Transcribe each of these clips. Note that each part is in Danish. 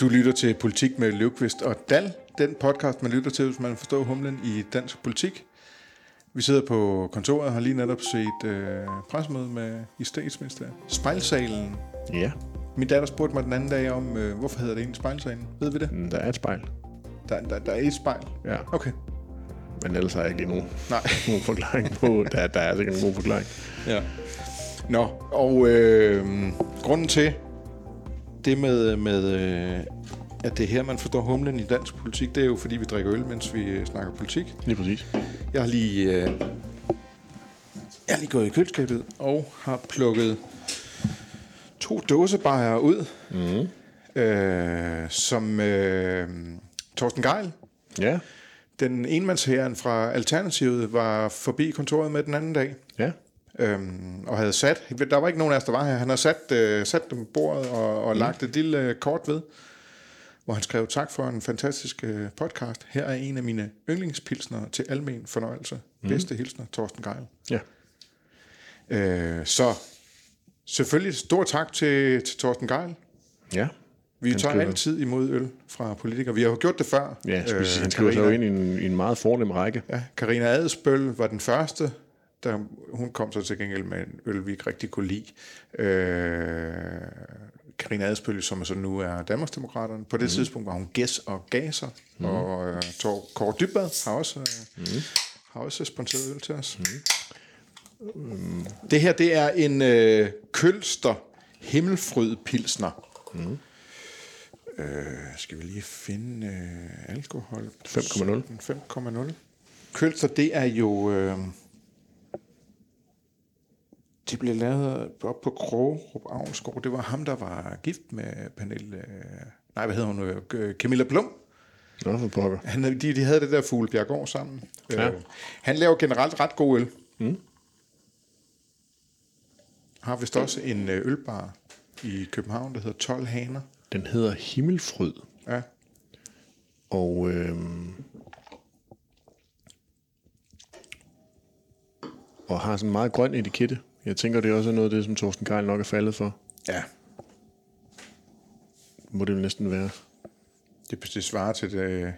Du lytter til Politik med Løvqvist og Dal, den podcast, man lytter til, hvis man forstår humlen i dansk politik. Vi sidder på kontoret og har lige netop set øh, pressemøde med i statsministeriet. Spejlsalen. Ja, Min datter spurgte mig den anden dag om, øh, hvorfor hedder det egentlig Spejlsalen? Ved vi det? mm, der er et spejl. Der, der, der er et spejl. Ja, Okay. men ellers har jeg ikke lige nogen, Nej. nogen forklaring på. Der, der er sikkert en god forklaring. Ja. Nå, og øh, grunden til det med, med øh, at det er her, man forstår humlen i dansk politik, det er jo, fordi vi drikker øl, mens vi øh, snakker politik. Lige præcis. Jeg har lige, øh, jeg har lige gået i køleskabet og har plukket to dåsebajer ud, mm. øh, som øh, Torsten Geil, Ja, den enmandsherren fra Alternativet, var forbi kontoret med den anden dag. ja. Øhm, og havde sat, der var ikke nogen af os, der var her, han har sat, øh, sat dem på bordet og, og mm. lagt et lille øh, kort ved, hvor han skrev tak for en fantastisk øh, podcast. Her er en af mine yndlingspilsner til almen fornøjelse. Mm. Bedste hilsner, Torsten Geil. Ja, Øh, så selvfølgelig stor tak til, til Torsten Geil. ja. Vi Han tager skriver- altid imod øl fra politikere. Vi har jo gjort det før. Ja, øh, han skriver sig jo ind i en, i en meget fornem række. Ja, Karina Adelsbøl var den første, der, hun kom så til gengæld med en øl, vi ikke rigtig kunne lide. Øh, Karina Adelsbøl, som så nu er Danmarksdemokraterne. På det mm. tidspunkt var hun gæs og gaser, mm. og øh, Tor, Kåre Dybbad har også, øh, mm. har også sponsoreret øl til os. Mm. Det her, det er en øh, Kølster Himmelfryd Pilsner. Mm. Øh, skal vi lige finde øh, alkohol? 5,0. 5,0. Kølster, det er jo... Øh, det blev lavet op på Krogerup Avnsgaard. Det var ham, der var gift med Pernille... Øh, nej, hvad hedder hun? Øh, Camilla Blum. Nå, for pokker. Han, de, de havde det der Fuglebjergård sammen. Ja. Øh, han laver generelt ret god øl. Mm. Har vist også en øh, ølbar i København, der hedder 12 Haner. Den hedder Himmelfryd, Ja. og øhm, og har sådan en meget grøn etikette. Jeg tænker, det er også noget af det, som Torsten Geil nok er faldet for. ja. Må det jo næsten være. Det, det svarer til det,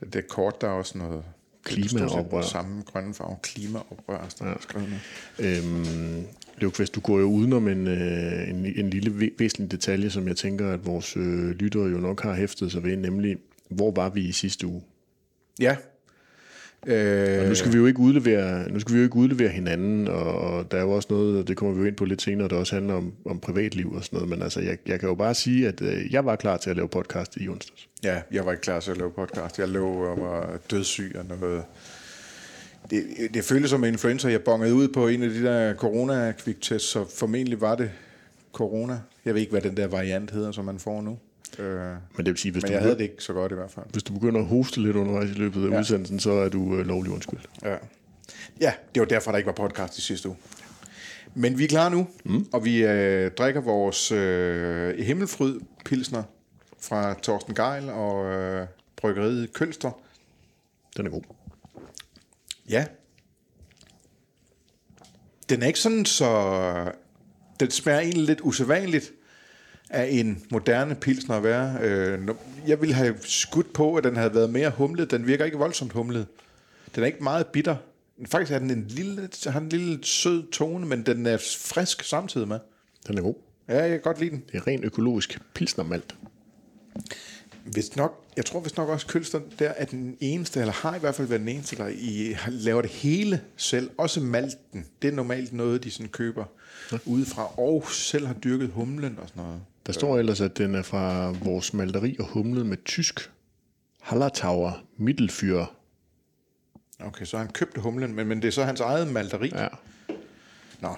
det, det kort, der er også noget... Klimaoprør. Samme grønne farve. Klimaoprør, der ja. skrevet. Øhm, Løvqvist, du går jo udenom en, øh, en, en lille væ- væsentlig detalje, som jeg tænker, at vores øh, lyttere jo nok har hæftet sig ved, nemlig, hvor var vi i sidste uge? Ja. Øh, Og nu skal vi jo ikke udlevere, nu skal vi jo ikke udlevere hinanden, og, og der er jo også noget, og det kommer vi jo ind på lidt senere, der også handler om, om privatliv og sådan noget, men altså, jeg, jeg kan jo bare sige, at øh, jeg var klar til at lave podcast i onsdags. Ja, jeg var ikke klar til at lave podcast. Jeg lå og var dødssyg og noget. Det, det føltes som en influenza. Jeg bongede ud på en af de der corona quick tests, så formentlig var det corona. Jeg ved ikke, hvad den der variant hedder, som man får nu. Øh, Men det vil sige, hvis, men du, jeg havde det ikke så godt i hvert fald. hvis du begynder at hoste lidt undervejs i løbet af ja. udsendelsen, så er du øh, lovlig undskyld. Ja. ja, det var derfor, der ikke var podcast i sidste uge. Men vi er klar nu, mm. og vi øh, drikker vores øh, himmelfryd pilsner fra Torsten Geil og øh, bryggeriet Kølster. Den er god. Ja. Den er ikke sådan så... Den smager egentlig lidt usædvanligt af en moderne pilsner at være. Øh, jeg ville have skudt på, at den havde været mere humlet. Den virker ikke voldsomt humlet. Den er ikke meget bitter. Faktisk er den en lille, har en lille sød tone, men den er frisk samtidig med. Den er god. Ja, jeg kan godt lide den. Det er ren økologisk pilsnermalt. Hvis nok, jeg tror vist nok også, Kølster der er den eneste, eller har i hvert fald været den eneste, der i, har- laver det hele selv. Også malten. Det er normalt noget, de sådan køber udefra. Og selv har dyrket humlen og sådan noget. Der står ellers, at den er fra vores malteri og humlet med tysk Hallertauer Mittelfyr. Okay, så han købt humlen, men, men det er så hans eget malteri. Ja, Nå,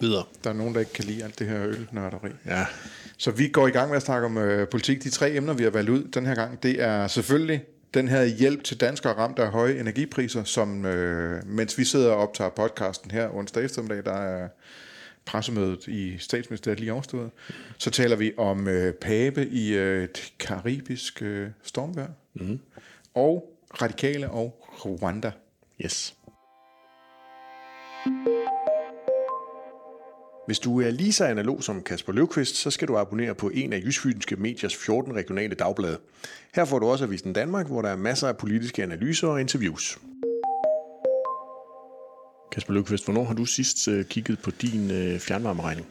videre. der er nogen, der ikke kan lide alt det her ølnørderi. Ja, Så vi går i gang med at snakke om øh, politik. De tre emner, vi har valgt ud den her gang, det er selvfølgelig den her hjælp til danskere ramt af høje energipriser, som øh, mens vi sidder og optager podcasten her onsdag eftermiddag, der er pressemødet i statsministeriet lige overstået, så taler vi om øh, Pape i øh, et karibisk øh, stormvejr, mm. og radikale og Rwanda. yes. Hvis du er lige så analog som Kasper Løvqvist, så skal du abonnere på en af Jysfynske Mediers 14 regionale dagblade. Her får du også Avisen Danmark, hvor der er masser af politiske analyser og interviews. Kasper Løvqvist, hvornår har du sidst øh, kigget på din øh, fjernvarmeregning?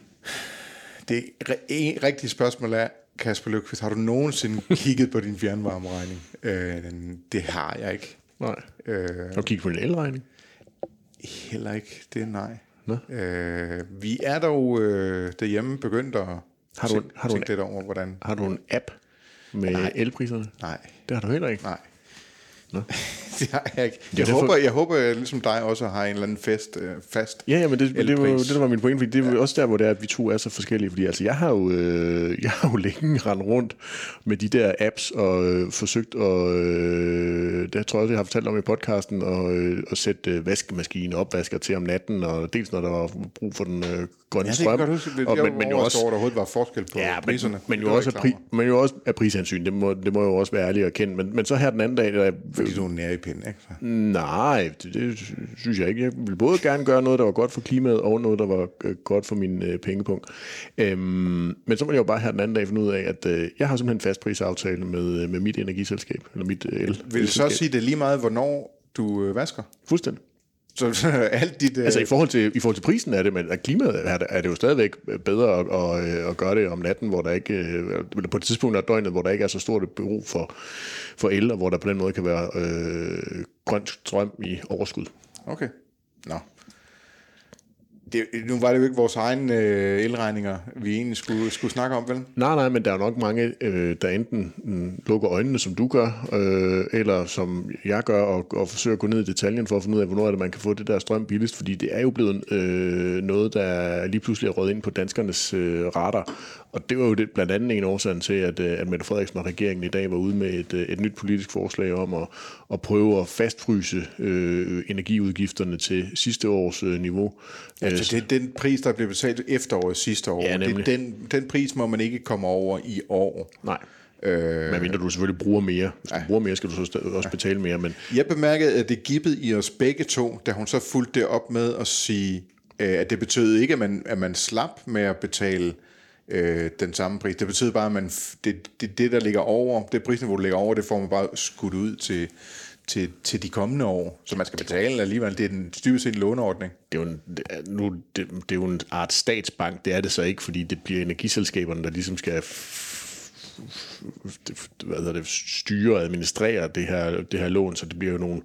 Det re- rigtige spørgsmål er, Kasper Løvqvist, har du nogensinde kigget på din fjernvarmeregning? Øh, det har jeg ikke. Nej. Øh, har du kigget på din elregning? Heller ikke, det er nej. Nå. Øh, vi er dog øh, derhjemme begyndt at har du, har du tænke en, lidt over, hvordan... Har du en app med nej. elpriserne? Nej. Det har du heller ikke? Nej. Nå. Det har jeg ikke. Jeg, ja, håber, jeg håber, jeg ligesom dig også har en eller anden fest, øh, fast Ja, ja, men det, det, var, det var min pointe, fordi det er ja. også der, hvor det er, at vi to er så forskellige. Fordi altså, jeg har jo, øh, jeg har jo længe rendt rundt med de der apps og øh, forsøgt at, øh, det tror jeg, jeg har fortalt om i podcasten, og, øh, at sætte øh, vaskemaskine og opvasker til om natten, og dels når der var brug for den øh, grønne ja, strøm. Det godt huske. men, men jo også, over, der overhovedet var forskel på ja, priserne. Men, men, jo også pri, men jo også af prishensyn, det må, det må jo også være ærligt at kende. Men, men så her den anden dag... Der, Fordi du er nær i pind, ikke? Så. Nej, det, det synes jeg ikke. Jeg ville både gerne gøre noget, der var godt for klimaet, og noget, der var øh, godt for min øh, pengepunkt. Øhm, men så må jeg jo bare her den anden dag finde ud af, at øh, jeg har simpelthen en fastprisaftale med, øh, med mit energiselskab, eller mit øh, el. Vil du så sige det lige meget, hvornår du øh, vasker? Fuldstændig. Så, så alt dit... Altså i forhold, til, i forhold til prisen er det, men klimaet er det, er det jo stadigvæk bedre at, at, at gøre det om natten, hvor der ikke, eller på et tidspunkt af døgnet, hvor der ikke er så stort et behov for, for el, og hvor der på den måde kan være øh, grønt strøm i overskud. Okay. Nå det, nu var det jo ikke vores egne øh, elregninger, vi egentlig skulle, skulle snakke om, vel? Nej, nej, men der er nok mange, øh, der enten mm, lukker øjnene, som du gør, øh, eller som jeg gør, og, og forsøger at gå ned i detaljen for at finde ud af, hvornår er det, man kan få det der strøm billigst, fordi det er jo blevet øh, noget, der lige pludselig er røget ind på danskernes øh, radar. Og det var jo det, blandt andet en årsag til, at, øh, at Mette Frederiksen og regeringen i dag var ude med et, øh, et nyt politisk forslag om at, at prøve at fastfryse øh, energiudgifterne til sidste års øh, niveau. Altså det er den pris, der blev betalt efteråret sidste år. Ja, det, den, den pris må man ikke komme over i år. Nej. Øh, men mindre du selvfølgelig bruger mere. Hvis ja. du bruger mere, skal du så også betale mere. Men... Jeg bemærkede, at det gibbede i os begge to, da hun så fulgte det op med at sige, at det betød ikke, at man, at man slap med at betale øh, den samme pris. Det betyder bare, at man, det, det, det, der ligger over, det prisniveau, der ligger over, det får man bare skudt ud til, til, til de kommende år, så man skal betale alligevel. Det er den dybest set låneordning. Det er, jo en, nu, det, det er jo en art statsbank, det er det så ikke, fordi det bliver energiselskaberne, der ligesom skal hvad hedder det, styre og administrere det her, det her lån, så det bliver jo nogle,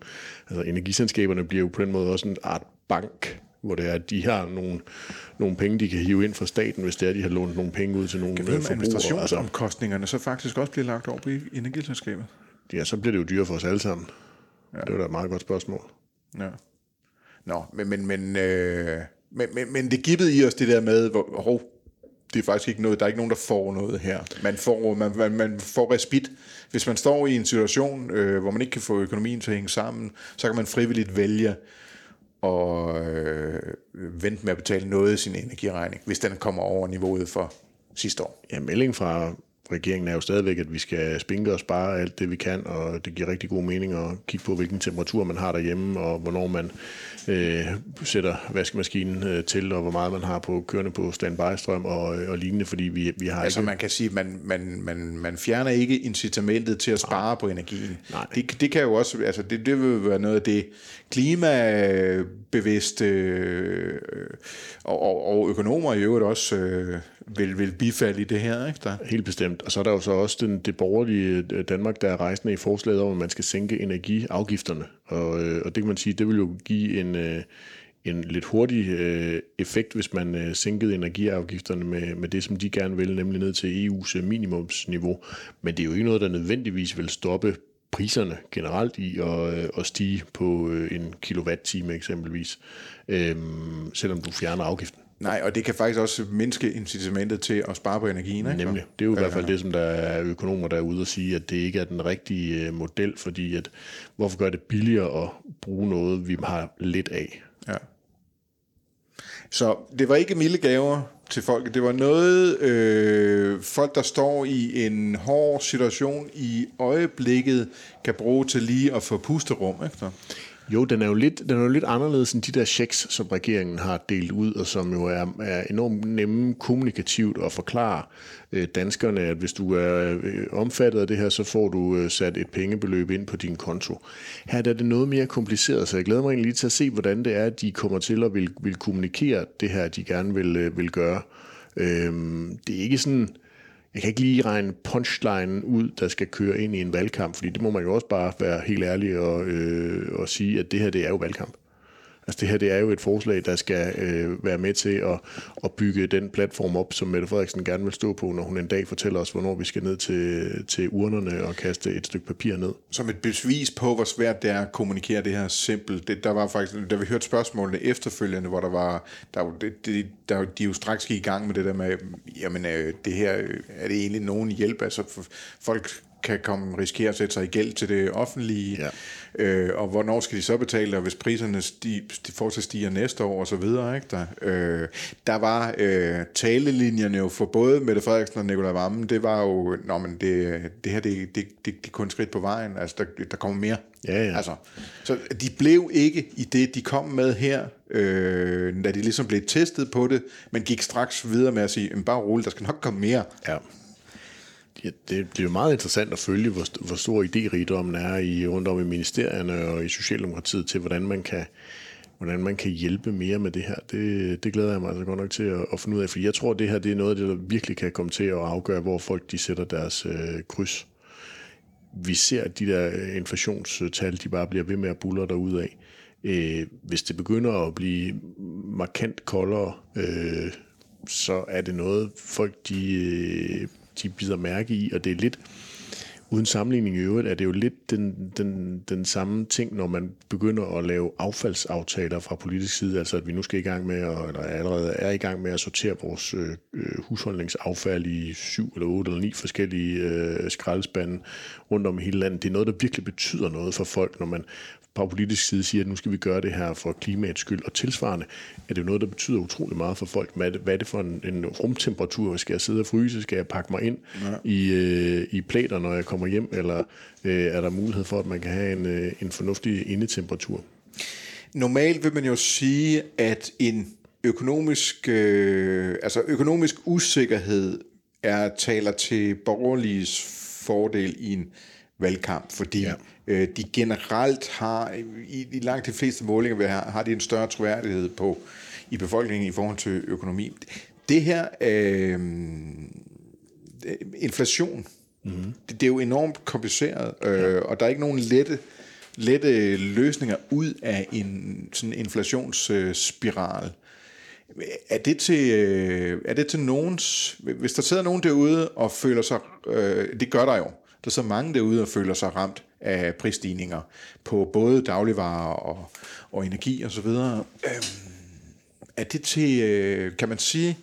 altså energiselskaberne bliver jo på den måde også en art bank, hvor det er, at de har nogle, nogle penge, de kan hive ind fra staten, hvis det er, de har lånt nogle penge ud til nogle kan forbrugere. administrationsomkostningerne så faktisk også bliver lagt over på energiselskabet? Ja, så bliver det jo dyrere for os alle sammen. Ja. Det var da et meget godt spørgsmål. Ja. Nå, men, men, men, øh, men, men, men det gibbede i os det der med, hvor, hov, det er faktisk ikke noget, der er ikke nogen, der får noget her. Man får, man, man, man får respit. Hvis man står i en situation, øh, hvor man ikke kan få økonomien til at hænge sammen, så kan man frivilligt vælge og øh, vente med at betale noget af sin energiregning, hvis den kommer over niveauet for sidste år. Ja, meldingen fra regeringen er jo stadigvæk, at vi skal spinke og spare alt det, vi kan, og det giver rigtig god mening at kigge på, hvilken temperatur man har derhjemme, og hvornår man øh, sætter vaskemaskinen øh, til, og hvor meget man har på kørende på standby-strøm og, og lignende, fordi vi, vi har Altså ikke... man kan sige, at man, man, man, man fjerner ikke incitamentet til at spare Nej. på energien. Nej. Det, det kan jo også, altså det, det vil være noget af det klimabevidste øh, og, og, og økonomer i øvrigt også øh, vil, vil bifalde i det her. Ikke? Der. Helt bestemt. Og så er der jo så også den, det borgerlige øh, Danmark, der er rejsende i forslaget om, at man skal sænke energiafgifterne. Og, øh, og det kan man sige, det vil jo give en, øh, en lidt hurtig øh, effekt, hvis man øh, sænkede energiafgifterne med, med det, som de gerne vil, nemlig ned til EU's minimumsniveau. Men det er jo ikke noget, der nødvendigvis vil stoppe priserne generelt i at, at stige på en kilowatt-time eksempelvis, øhm, selvom du fjerner afgiften. Nej, og det kan faktisk også mindske incitamentet til at spare på energien. Ikke? Nemlig. Det er jo i hvert fald det, som der er økonomer, der er ude og sige, at det ikke er den rigtige øh, model, fordi at, hvorfor gør det billigere at bruge noget, vi har lidt af? Ja. Så det var ikke milde gaver til folk. Det var noget, øh, folk, der står i en hård situation i øjeblikket, kan bruge til lige at få pusterum. Ikke? Jo, den er jo lidt, den er jo lidt anderledes end de der checks, som regeringen har delt ud, og som jo er, er enormt nemme kommunikativt at forklare øh, danskerne, at hvis du er øh, omfattet af det her, så får du øh, sat et pengebeløb ind på din konto. Her er det noget mere kompliceret, så jeg glæder mig egentlig lige til at se, hvordan det er, at de kommer til at vil, vil kommunikere det her, de gerne vil, øh, vil gøre. Øh, det er ikke sådan jeg kan ikke lige regne punchline ud, der skal køre ind i en valgkamp, fordi det må man jo også bare være helt ærlig og, øh, og sige, at det her det er jo valgkamp. Altså det her det er jo et forslag, der skal øh, være med til at, at bygge den platform op, som Mette Frederiksen gerne vil stå på, når hun en dag fortæller os, hvornår vi skal ned til, til urnerne og kaste et stykke papir ned. Som et bevis på, hvor svært det er at kommunikere det her simpelt. Det, der var faktisk, da vi hørte spørgsmålene efterfølgende, hvor der var, der, det, det, der, de jo straks gik i gang med det der med, jamen øh, det her, øh, er det egentlig nogen hjælp? Altså folk kan komme risikere at sætte sig i gæld til det offentlige, ja. øh, og hvornår skal de så betale, og hvis priserne sti, de fortsat stiger næste år, og så videre. Ikke? Der, øh, der var øh, talelinjerne jo for både Mette Frederiksen og Nicolai Vammen, det var jo, nå, men det, det her, det, det, det, det er kun skridt på vejen, altså der, der kommer mere. Ja, ja. Altså, så de blev ikke i det, de kom med her, øh, da de ligesom blev testet på det, men gik straks videre med at sige, bare roligt, der skal nok komme mere. Ja. Ja, det, det er meget interessant at følge, hvor, hvor stor idérigdommen er i, rundt om i ministerierne og i Socialdemokratiet til, hvordan man kan, hvordan man kan hjælpe mere med det her. Det, det glæder jeg mig altså godt nok til at, at finde ud af, for jeg tror, at det her det er noget af det, der virkelig kan komme til at afgøre, hvor folk de sætter deres øh, kryds. Vi ser, at de der inflationstal, de bare bliver ved med at bulle af. Øh, hvis det begynder at blive markant koldere, øh, så er det noget, folk de øh, de bider mærke i, og det er lidt, uden sammenligning i øvrigt, er det jo lidt den, den, den samme ting, når man begynder at lave affaldsaftaler fra politisk side, altså at vi nu skal i gang med, at, eller allerede er i gang med at sortere vores øh, øh, husholdningsaffald i syv eller otte eller ni forskellige øh, skraldespande rundt om i hele landet. Det er noget, der virkelig betyder noget for folk, når man fra politisk side siger, at nu skal vi gøre det her for klimaets skyld. Og tilsvarende er det jo noget, der betyder utrolig meget for folk. Hvad er det, hvad er det for en, en rumtemperatur? Skal jeg sidde og fryse? Skal jeg pakke mig ind ja. i, øh, i plader, når jeg kommer hjem? Eller øh, er der mulighed for, at man kan have en, øh, en fornuftig indetemperatur? Normalt vil man jo sige, at en økonomisk, øh, altså økonomisk usikkerhed er taler til borgerliges fordel i en valgkamp, fordi ja. Øh, de generelt har, i, i langt de fleste målinger, har, har de en større troværdighed på i befolkningen i forhold til økonomi. Det her øh, inflation, mm-hmm. det, det er jo enormt kompliceret, øh, og der er ikke nogen lette lette løsninger ud af en sådan inflationsspiral. Er det til, øh, er det til nogens, hvis der sidder nogen derude og føler sig, øh, det gør der jo, der er så mange derude og føler sig ramt af prisstigninger på både dagligvarer og, og energi osv. Øhm, er det til, øh, kan man sige,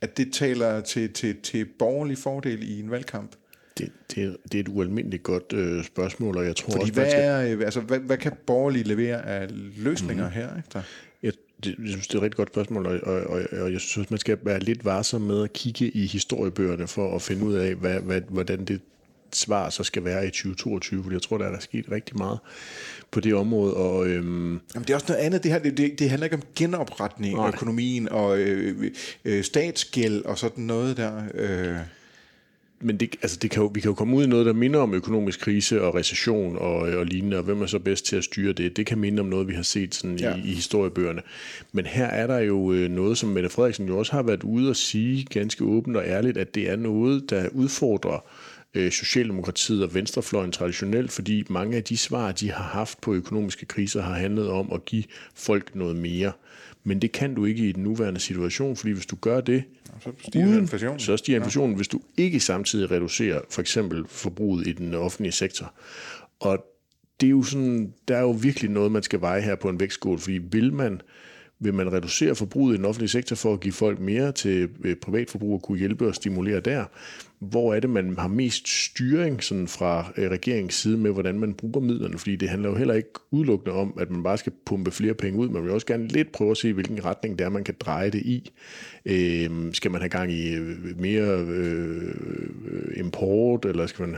at det taler til, til, til borgerlig fordel i en valgkamp? Det, det, det er et ualmindeligt godt øh, spørgsmål, og jeg tror Fordi også... Hvad, skal... er, øh, altså, hvad, hvad kan borgerlige levere af løsninger mm. her? Ikke? Jeg, det, jeg synes, det er et rigtig godt spørgsmål, og, og, og, og jeg synes, man skal være lidt varsom med at kigge i historiebøgerne for at finde ud af, hvad, hvad, hvordan det svar så skal være i 2022, fordi jeg tror, der er der sket rigtig meget på det område. Og, øhm, Jamen, det er også noget andet. Det, her, det, det, det handler ikke om genopretning af økonomien og øh, øh, statsgæld og sådan noget der. Øh men det, altså det kan jo, vi kan jo komme ud i noget, der minder om økonomisk krise og recession og, og lignende, og hvem er så bedst til at styre det? Det kan minde om noget, vi har set sådan ja. i, i historiebøgerne. Men her er der jo øh, noget, som Mette Frederiksen jo også har været ude at sige ganske åbent og ærligt, at det er noget, der udfordrer øh, Socialdemokratiet og Venstrefløjen traditionelt, fordi mange af de svar, de har haft på økonomiske kriser, har handlet om at give folk noget mere. Men det kan du ikke i den nuværende situation, fordi hvis du gør det, så stiger uden, inflationen. Så stiger inflationen, ja. hvis du ikke samtidig reducerer for eksempel forbruget i den offentlige sektor. Og det er jo sådan, der er jo virkelig noget, man skal veje her på en vægtskål, fordi vil man, vil man reducere forbruget i den offentlige sektor for at give folk mere til øh, privatforbrug og kunne hjælpe og stimulere der, hvor er det, man har mest styring sådan fra øh, regeringens side med, hvordan man bruger midlerne, fordi det handler jo heller ikke udelukkende om, at man bare skal pumpe flere penge ud, man vil også gerne lidt prøve at se, hvilken retning det er, man kan dreje det i. Øh, skal man have gang i øh, mere øh, import, eller skal man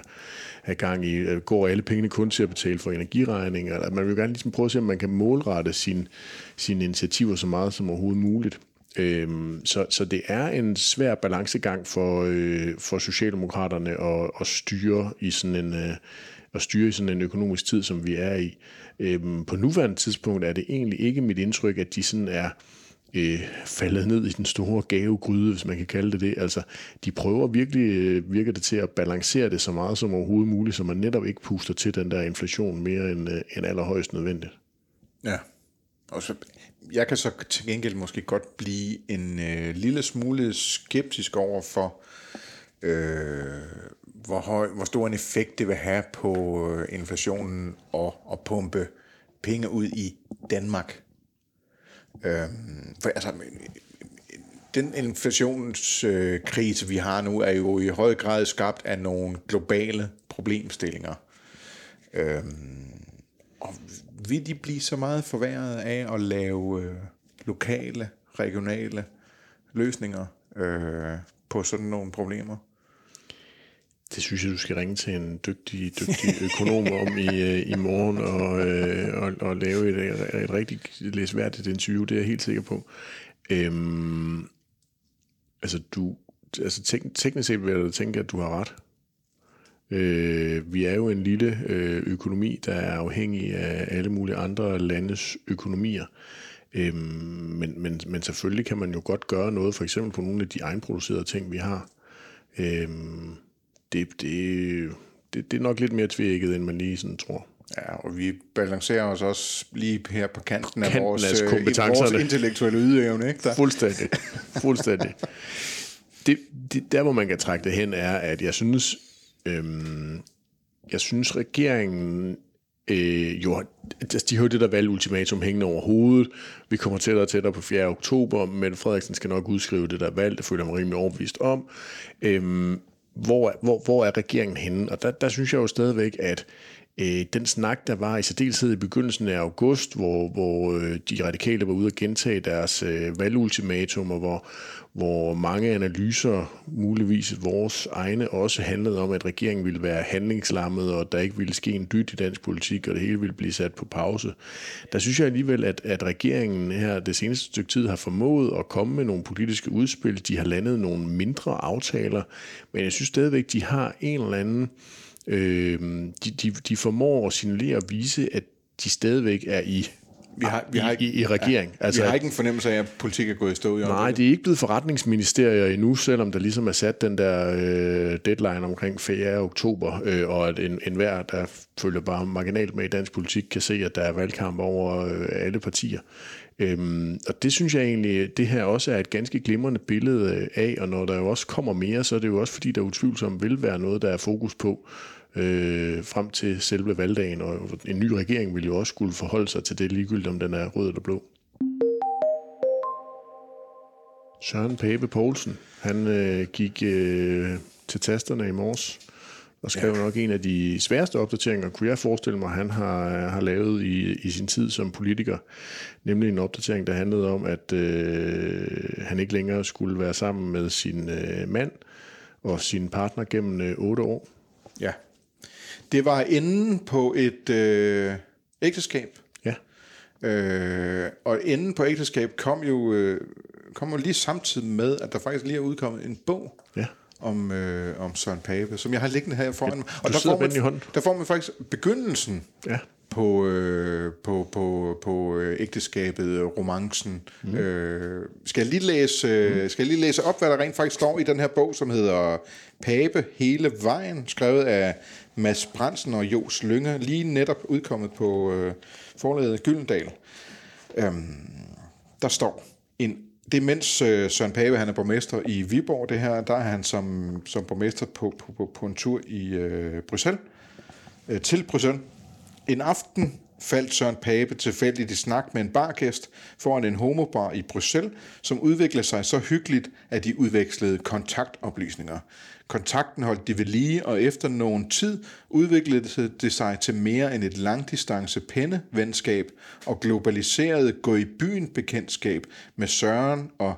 have gang i, øh, går alle pengene kun til at betale for energiregninger? Man vil jo gerne ligesom prøve at se, om man kan målrette sin, sine initiativer så meget som overhovedet muligt. Øhm, så, så det er en svær balancegang for, øh, for Socialdemokraterne at, at styre i sådan en øh, at styre i sådan en økonomisk tid, som vi er i. Øhm, på nuværende tidspunkt er det egentlig ikke mit indtryk, at de sådan er øh, faldet ned i den store gavegryde, hvis man kan kalde det det. Altså, de prøver virkelig, øh, virker det til at balancere det så meget som overhovedet muligt, så man netop ikke puster til den der inflation mere end, øh, end allerhøjst nødvendigt. Ja, og så jeg kan så til gengæld måske godt blive en øh, lille smule skeptisk over for, øh, hvor, høj, hvor stor en effekt det vil have på øh, inflationen og at pumpe penge ud i Danmark. Øh, for altså, den inflationskrise, vi har nu, er jo i høj grad skabt af nogle globale problemstillinger. Øh, og vil de blive så meget forværret af at lave øh, lokale, regionale løsninger øh, på sådan nogle problemer? Det synes jeg, du skal ringe til en dygtig, dygtig økonom om i, øh, i morgen og, øh, og, og lave et, et rigtig læsværdigt interview, det er jeg helt sikker på. Øhm, altså, du, altså tek, teknisk set vil jeg tænke, at du har ret. Øh, vi er jo en lille øh, økonomi, der er afhængig af alle mulige andre landes økonomier. Øh, men, men, men selvfølgelig kan man jo godt gøre noget, for eksempel på nogle af de egenproducerede ting, vi har. Øh, det, det, det, det er nok lidt mere tvækket, end man lige sådan tror. Ja, og vi balancerer os også lige her på kanten af, kanten vores, af øh, vores intellektuelle ydeevne. Ikke? Der. Fuldstændig. Fuldstændig. det, det, der, hvor man kan trække det hen, er, at jeg synes, Øhm, jeg synes, regeringen øh, jo, altså, de har jo det der valgultimatum hængende over hovedet. Vi kommer tættere og tættere på 4. oktober, men Frederiksen skal nok udskrive det der valg, det føler jeg mig rimelig overbevist om. Øhm, hvor, hvor, hvor er regeringen henne? Og der, der synes jeg jo stadigvæk, at øh, den snak, der var i særdeleshed i begyndelsen af august, hvor, hvor øh, de radikale var ude at gentage deres øh, valgultimatum, og hvor, hvor mange analyser, muligvis vores egne, også handlede om, at regeringen ville være handlingslammet, og der ikke ville ske en dyt i dansk politik, og det hele ville blive sat på pause. Der synes jeg alligevel, at, at regeringen her det seneste stykke tid har formået at komme med nogle politiske udspil. De har landet nogle mindre aftaler, men jeg synes stadigvæk, de har en eller anden... Øh, de, de, de formår at signalere og vise, at de stadigvæk er i vi har, vi har ikke, i, i regering. Ja, altså, vi har ikke en fornemmelse af, at politik er gået i stå i Nej, det er ikke blevet forretningsministerier endnu, selvom der ligesom er sat den der øh, deadline omkring 4. oktober, øh, og at en, en hver, der følger bare marginalt med i dansk politik, kan se, at der er valgkamp over øh, alle partier. Øhm, og det synes jeg egentlig, det her også er et ganske glimrende billede øh, af, og når der jo også kommer mere, så er det jo også fordi, der utvivlsomt vil være noget, der er fokus på øh, frem til selve valgdagen, og en ny regering vil jo også skulle forholde sig til det, ligegyldigt om den er rød eller blå. Søren Pape Poulsen, han øh, gik øh, til tasterne i morges og skrev ja. nok en af de sværeste opdateringer, kunne jeg forestille mig, han har, har lavet i, i sin tid som politiker. Nemlig en opdatering, der handlede om, at øh, han ikke længere skulle være sammen med sin øh, mand og sin partner gennem øh, otte år. Ja. Det var enden på et øh, ægteskab. Ja. Øh, og enden på ægteskab kom jo, øh, kom jo lige samtidig med, at der faktisk lige er udkommet en bog. Om, øh, om Søren Pape, som jeg har liggende her foran mig. Og der får, man, i hånden. der får man faktisk begyndelsen ja. på, øh, på, på, på øh, ægteskabet, romancen. Mm. Øh, skal, jeg lige læse, øh, mm. skal jeg lige læse op, hvad der rent faktisk står i den her bog, som hedder Pape hele vejen, skrevet af Mads Brandsen og Jos Lynge, lige netop udkommet på øh, forlaget Gyldendal. Øhm, der står, det er mens øh, Søren Pave han er borgmester i Viborg, det her, der er han som, som borgmester på, på, på, på en tur i øh, Bruxelles, øh, til Bruxelles. En aften faldt Søren Pape tilfældigt i snak med en bargæst foran en homobar i Bruxelles, som udviklede sig så hyggeligt, at de udvekslede kontaktoplysninger. Kontakten holdt de ved lige, og efter nogen tid udviklede det sig til mere end et langdistance pennevenskab og globaliseret gå i byen bekendtskab med Søren og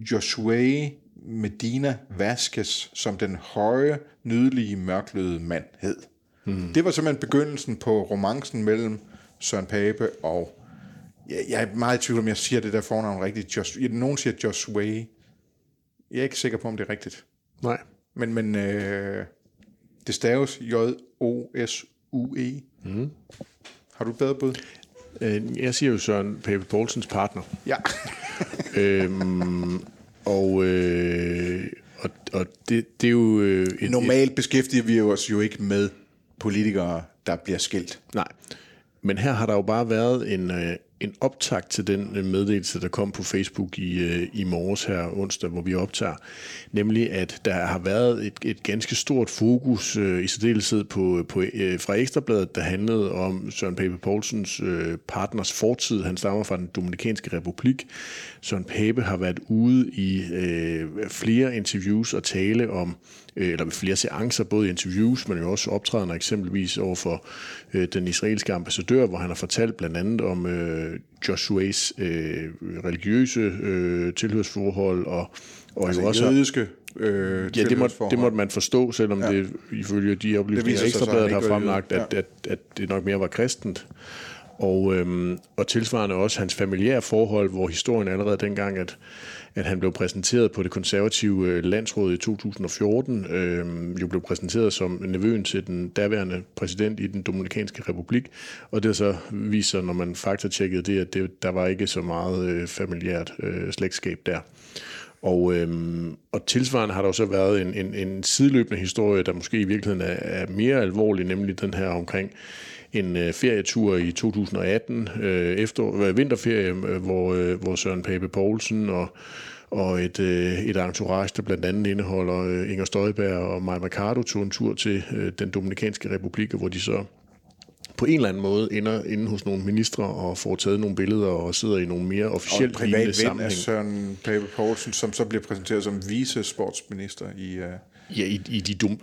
Joshua Medina Vasquez som den høje, nydelige, mørkløde mand hed. Hmm. Det var simpelthen begyndelsen på romancen mellem Søren Pape og... Jeg, jeg er meget i tvivl om, jeg siger det der fornavn rigtigt. Just, nogen siger Joshua. Jeg er ikke sikker på, om det er rigtigt. Nej. Men, men øh, det staves J-O-S-U-E. Mm. Har du et bedre bud? Øh, jeg siger jo Søren Pape Poulsens partner. Ja. øhm, og, øh, og, og det, det er jo... Øh, et, Normalt beskæftiger vi os jo ikke med politikere, der bliver skilt. Nej, men her har der jo bare været en, øh, en optakt til den øh, meddelelse, der kom på Facebook i, øh, i morges her onsdag, hvor vi optager, nemlig at der har været et, et ganske stort fokus øh, i særdeleshed på, på, øh, fra Ekstrabladet, der handlede om Søren Pape Poulsens øh, partners fortid. Han stammer fra den Dominikanske Republik. Søren Pape har været ude i øh, flere interviews og tale om øh, eller ved flere seancer, både interviews, men jo også optrædende eksempelvis over for øh, den israelske ambassadør, hvor han har fortalt blandt andet om øh, Joshuas øh, religiøse øh, tilhørsforhold og, og altså også jødiske øh, Ja, det, må, det måtte man forstå, selvom ja. det ifølge de oplysninger, Ekstrabladet har fremlagt, at, ja. at, at, at det nok mere var kristent. Og, øhm, og tilsvarende også hans familiære forhold, hvor historien allerede dengang, at at han blev præsenteret på det konservative øh, landsråd i 2014, øh, jo blev præsenteret som nevøen til den daværende præsident i den Dominikanske Republik, og det så viser, når man faktatjekkede det, at det, der var ikke så meget øh, familiært øh, slægtskab der. Og, øhm, og tilsvarende har der også været en, en, en sideløbende historie, der måske i virkeligheden er, er mere alvorlig, nemlig den her omkring en øh, ferietur i 2018, øh, efter, øh, vinterferie, øh, hvor, øh, hvor Søren Pape Poulsen og og et, øh, et entourage, der blandt andet indeholder øh, Inger Støjberg og Maja Mercado tog en tur til øh, den Dominikanske Republik, hvor de så på en eller anden måde ender inde hos nogle ministre og får taget nogle billeder og sidder i nogle mere officielt lignende sammenhæng. Og Søren Pape Poulsen, som så bliver præsenteret som vice-sportsminister i... Uh... Ja, i, i de dom,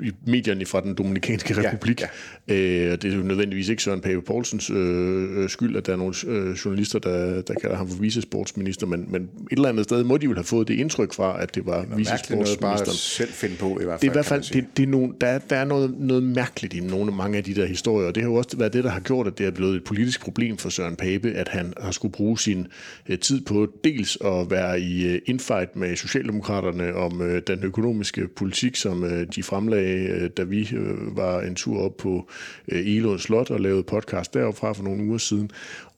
i medierne fra den Dominikanske Republik. Ja, ja. Øh, det er jo nødvendigvis ikke Søren Pape Poulsens øh, skyld, at der er nogle øh, journalister, der, der kalder ham for vicesportsminister, men, men et eller andet sted må de vel have fået det indtryk fra, at det var vicesportsministeren. bare selv finde på i hvert fald. Det er i hvert fald, det, det er nogle, der, der er noget, noget mærkeligt i nogle, mange af de der historier, og det har jo også været det, der har gjort, at det er blevet et politisk problem for Søren Pape, at han har skulle bruge sin øh, tid på dels at være i øh, infight med Socialdemokraterne om øh, den økonomiske politik, som øh, de fremlagde af, øh, da vi øh, var en tur op på øh, Elund Slot og lavede podcast deroppe for nogle uger siden.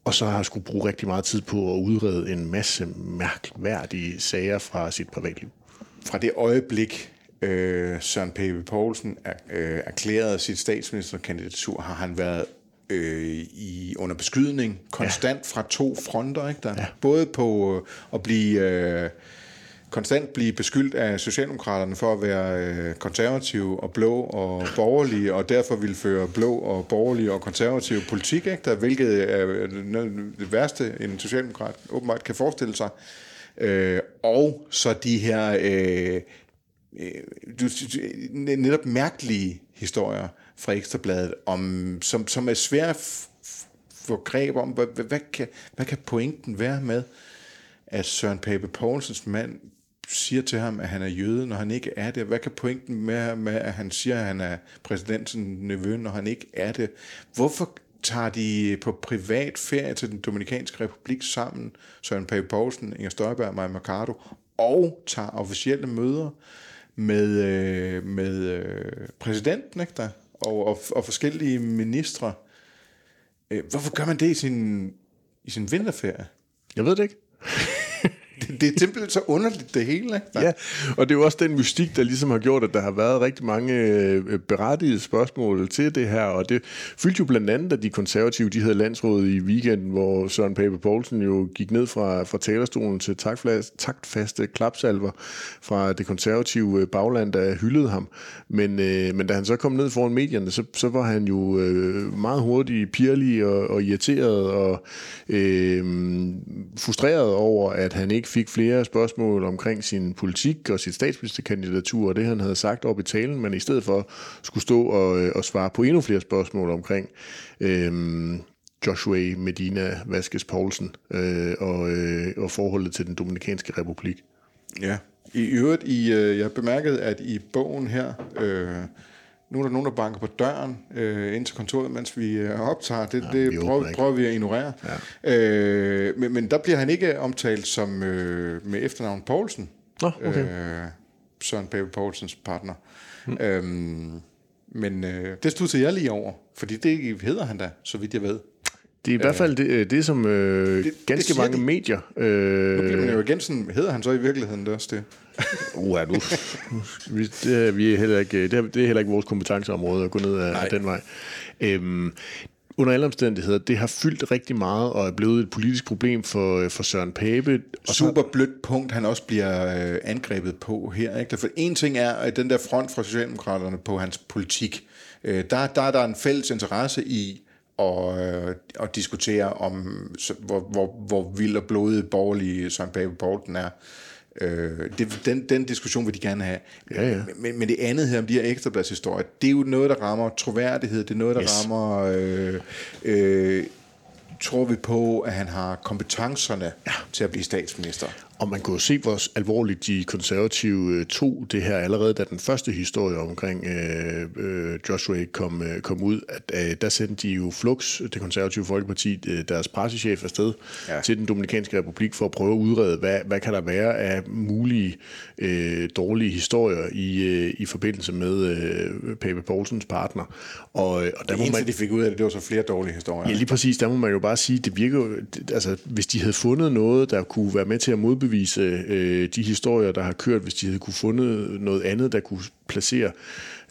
Og så har jeg skulle bruge rigtig meget tid på at udrede en masse mærkværdige sager fra sit privatliv. Fra det øjeblik, øh, Søren Pape Poulsen er, øh, erklærede sit statsministerkandidatur, har han været øh, i under beskydning konstant ja. fra to fronter. Ikke der? Ja. Både på at blive... Øh, konstant blive beskyldt af Socialdemokraterne for at være øh, konservative og blå og borgerlige, og derfor vil føre blå og borgerlige og konservative politik, ikke? Der, hvilket er øh, det værste, en socialdemokrat åbenbart kan forestille sig. Øh, og så de her øh, øh, netop mærkelige historier fra Ekstrabladet, om, som, som er svære at få greb om. Hvad, hvad, kan, hvad kan pointen være med, at Søren Pape Poulsens mand siger til ham, at han er jøde, når han ikke er det? Hvad kan pointen med, med at han siger, at han er præsidentens nevø, når han ikke er det? Hvorfor tager de på privat ferie til den Dominikanske Republik sammen, Søren Pape Poulsen, Inger Støjberg og Maja Mercado, og tager officielle møder med, øh, med øh, præsidenten ikke der? Og, og, og forskellige ministre. Øh, hvorfor gør man det i sin, i sin vinterferie? Jeg ved det ikke det, det er simpelthen så underligt det hele. Ikke? Ja, og det er jo også den mystik, der ligesom har gjort, at der har været rigtig mange øh, berettigede spørgsmål til det her, og det fyldte jo blandt andet, at de konservative, de havde landsrådet i weekenden, hvor Søren Pape Poulsen jo gik ned fra, fra talerstolen til taktfaste klapsalver fra det konservative øh, bagland, der hyldede ham. Men, øh, men da han så kom ned foran medierne, så, så var han jo øh, meget hurtig, pirlig og, og irriteret og øh, frustreret over, at han ikke fik flere spørgsmål omkring sin politik og sit statsministerkandidatur og det, han havde sagt op i talen, men i stedet for skulle stå og, øh, og svare på endnu flere spørgsmål omkring øh, Joshua Medina Vasquez Poulsen øh, og, øh, og forholdet til den Dominikanske Republik. Ja, i øvrigt, i, øh, jeg bemærkede, at i bogen her, øh, nu er der nogen, der banker på døren øh, ind til kontoret, mens vi øh, optager. Det, ja, det vi prøver, prøver vi at ignorere. Ja. Øh, men, men der bliver han ikke omtalt som øh, med efternavn Poulsen. Nå, okay. Øh, Søren Pape Poulsens partner. Hmm. Øhm, men øh, det stod til jeg lige over, fordi det hedder han da, så vidt jeg ved. Det er i hvert fald det, øh, det som øh, det, ganske det mange de. medier... Øh, nu bliver man jo igen sådan, hedder han så i virkeligheden det også det? uh, er du, vi, det, er, vi er heller ikke, det, er, det er heller ikke vores kompetenceområde at gå ned af, af den vej. Øhm, under alle omstændigheder, det har fyldt rigtig meget og er blevet et politisk problem for, for Søren Pape. Og Super blødt punkt, han også bliver øh, angrebet på her. Ikke? For en ting er, at den der front fra Socialdemokraterne på hans politik, øh, der, der er der en fælles interesse i og, øh, og diskutere om, hvor, hvor, hvor vild og blodig borgerlig Søren Pape Poulsen er. Øh, det, den, den diskussion vil de gerne have. Ja, ja. Men, men det andet her om de her ekstrabladshistorier, det er jo noget, der rammer troværdighed, det er noget, der yes. rammer... Øh, øh, tror vi på, at han har kompetencerne ja. til at blive statsminister. Og man kunne jo se, hvor alvorligt de konservative øh, tog det her allerede, da den første historie omkring øh, øh, Joshua kom, øh, kom ud. At, øh, der sendte de jo Flux, det konservative folkeparti, øh, deres pressechef afsted ja. til den Dominikanske Republik for at prøve at udrede, hvad, hvad kan der være af mulige øh, dårlige historier i, øh, i forbindelse med øh, Pape Poulsens partner. Og, øh, og der det eneste, man, de fik ud af det, det var så flere dårlige historier. Ja, lige præcis. Der må man jo bare sige, det virker jo, altså hvis de havde fundet noget, der kunne være med til at modbevise modbevise øh, de historier, der har kørt, hvis de havde kunne fundet noget andet, der kunne placere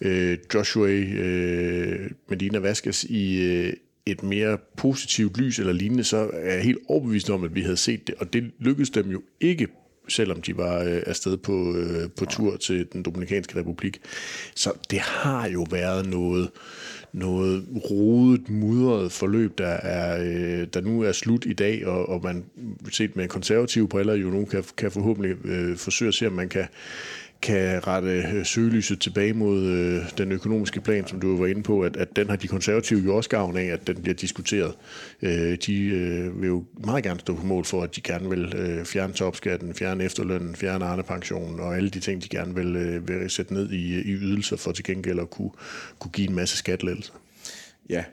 øh, Joshua øh, Medina Vasquez i øh, et mere positivt lys eller lignende, så er jeg helt overbevist om, at vi havde set det, og det lykkedes dem jo ikke selvom de var øh, afsted på, øh, på tur til den Dominikanske Republik. Så det har jo været noget, noget rodet, mudret forløb, der, er, øh, der nu er slut i dag, og, og man set med konservative briller jo nu kan, kan forhåbentlig øh, forsøge at se, om man kan kan rette øh, søgelyset tilbage mod øh, den økonomiske plan, som du var inde på, at, at den har de konservative jo også gavn af, at den bliver diskuteret. Øh, de øh, vil jo meget gerne stå på mål for, at de gerne vil øh, fjerne topskatten, fjerne efterlønnen, fjerne arnepensionen og alle de ting, de gerne vil, øh, vil sætte ned i, øh, i ydelser for til gengæld at kunne, kunne give en masse skattelettelser. Ja,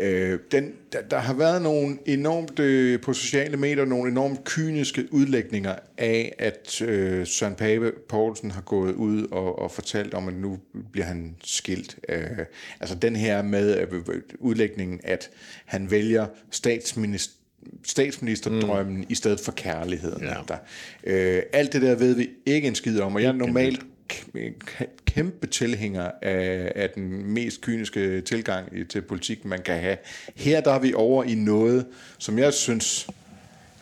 Øh, den, der, der har været nogle enormt øh, på sociale medier nogle enormt kyniske udlægninger af, at øh, Søren Pape Poulsen har gået ud og, og fortalt om, at nu bliver han skilt. Øh, altså den her med øh, udlægningen, at han vælger statsminister statsministerdrømmen mm. i stedet for kærligheden. Ja. Der. Øh, alt det der ved vi ikke en skid om, og jeg normalt kæmpe tilhænger af, af den mest kyniske tilgang til politik, man kan have. Her der er vi over i noget, som jeg synes,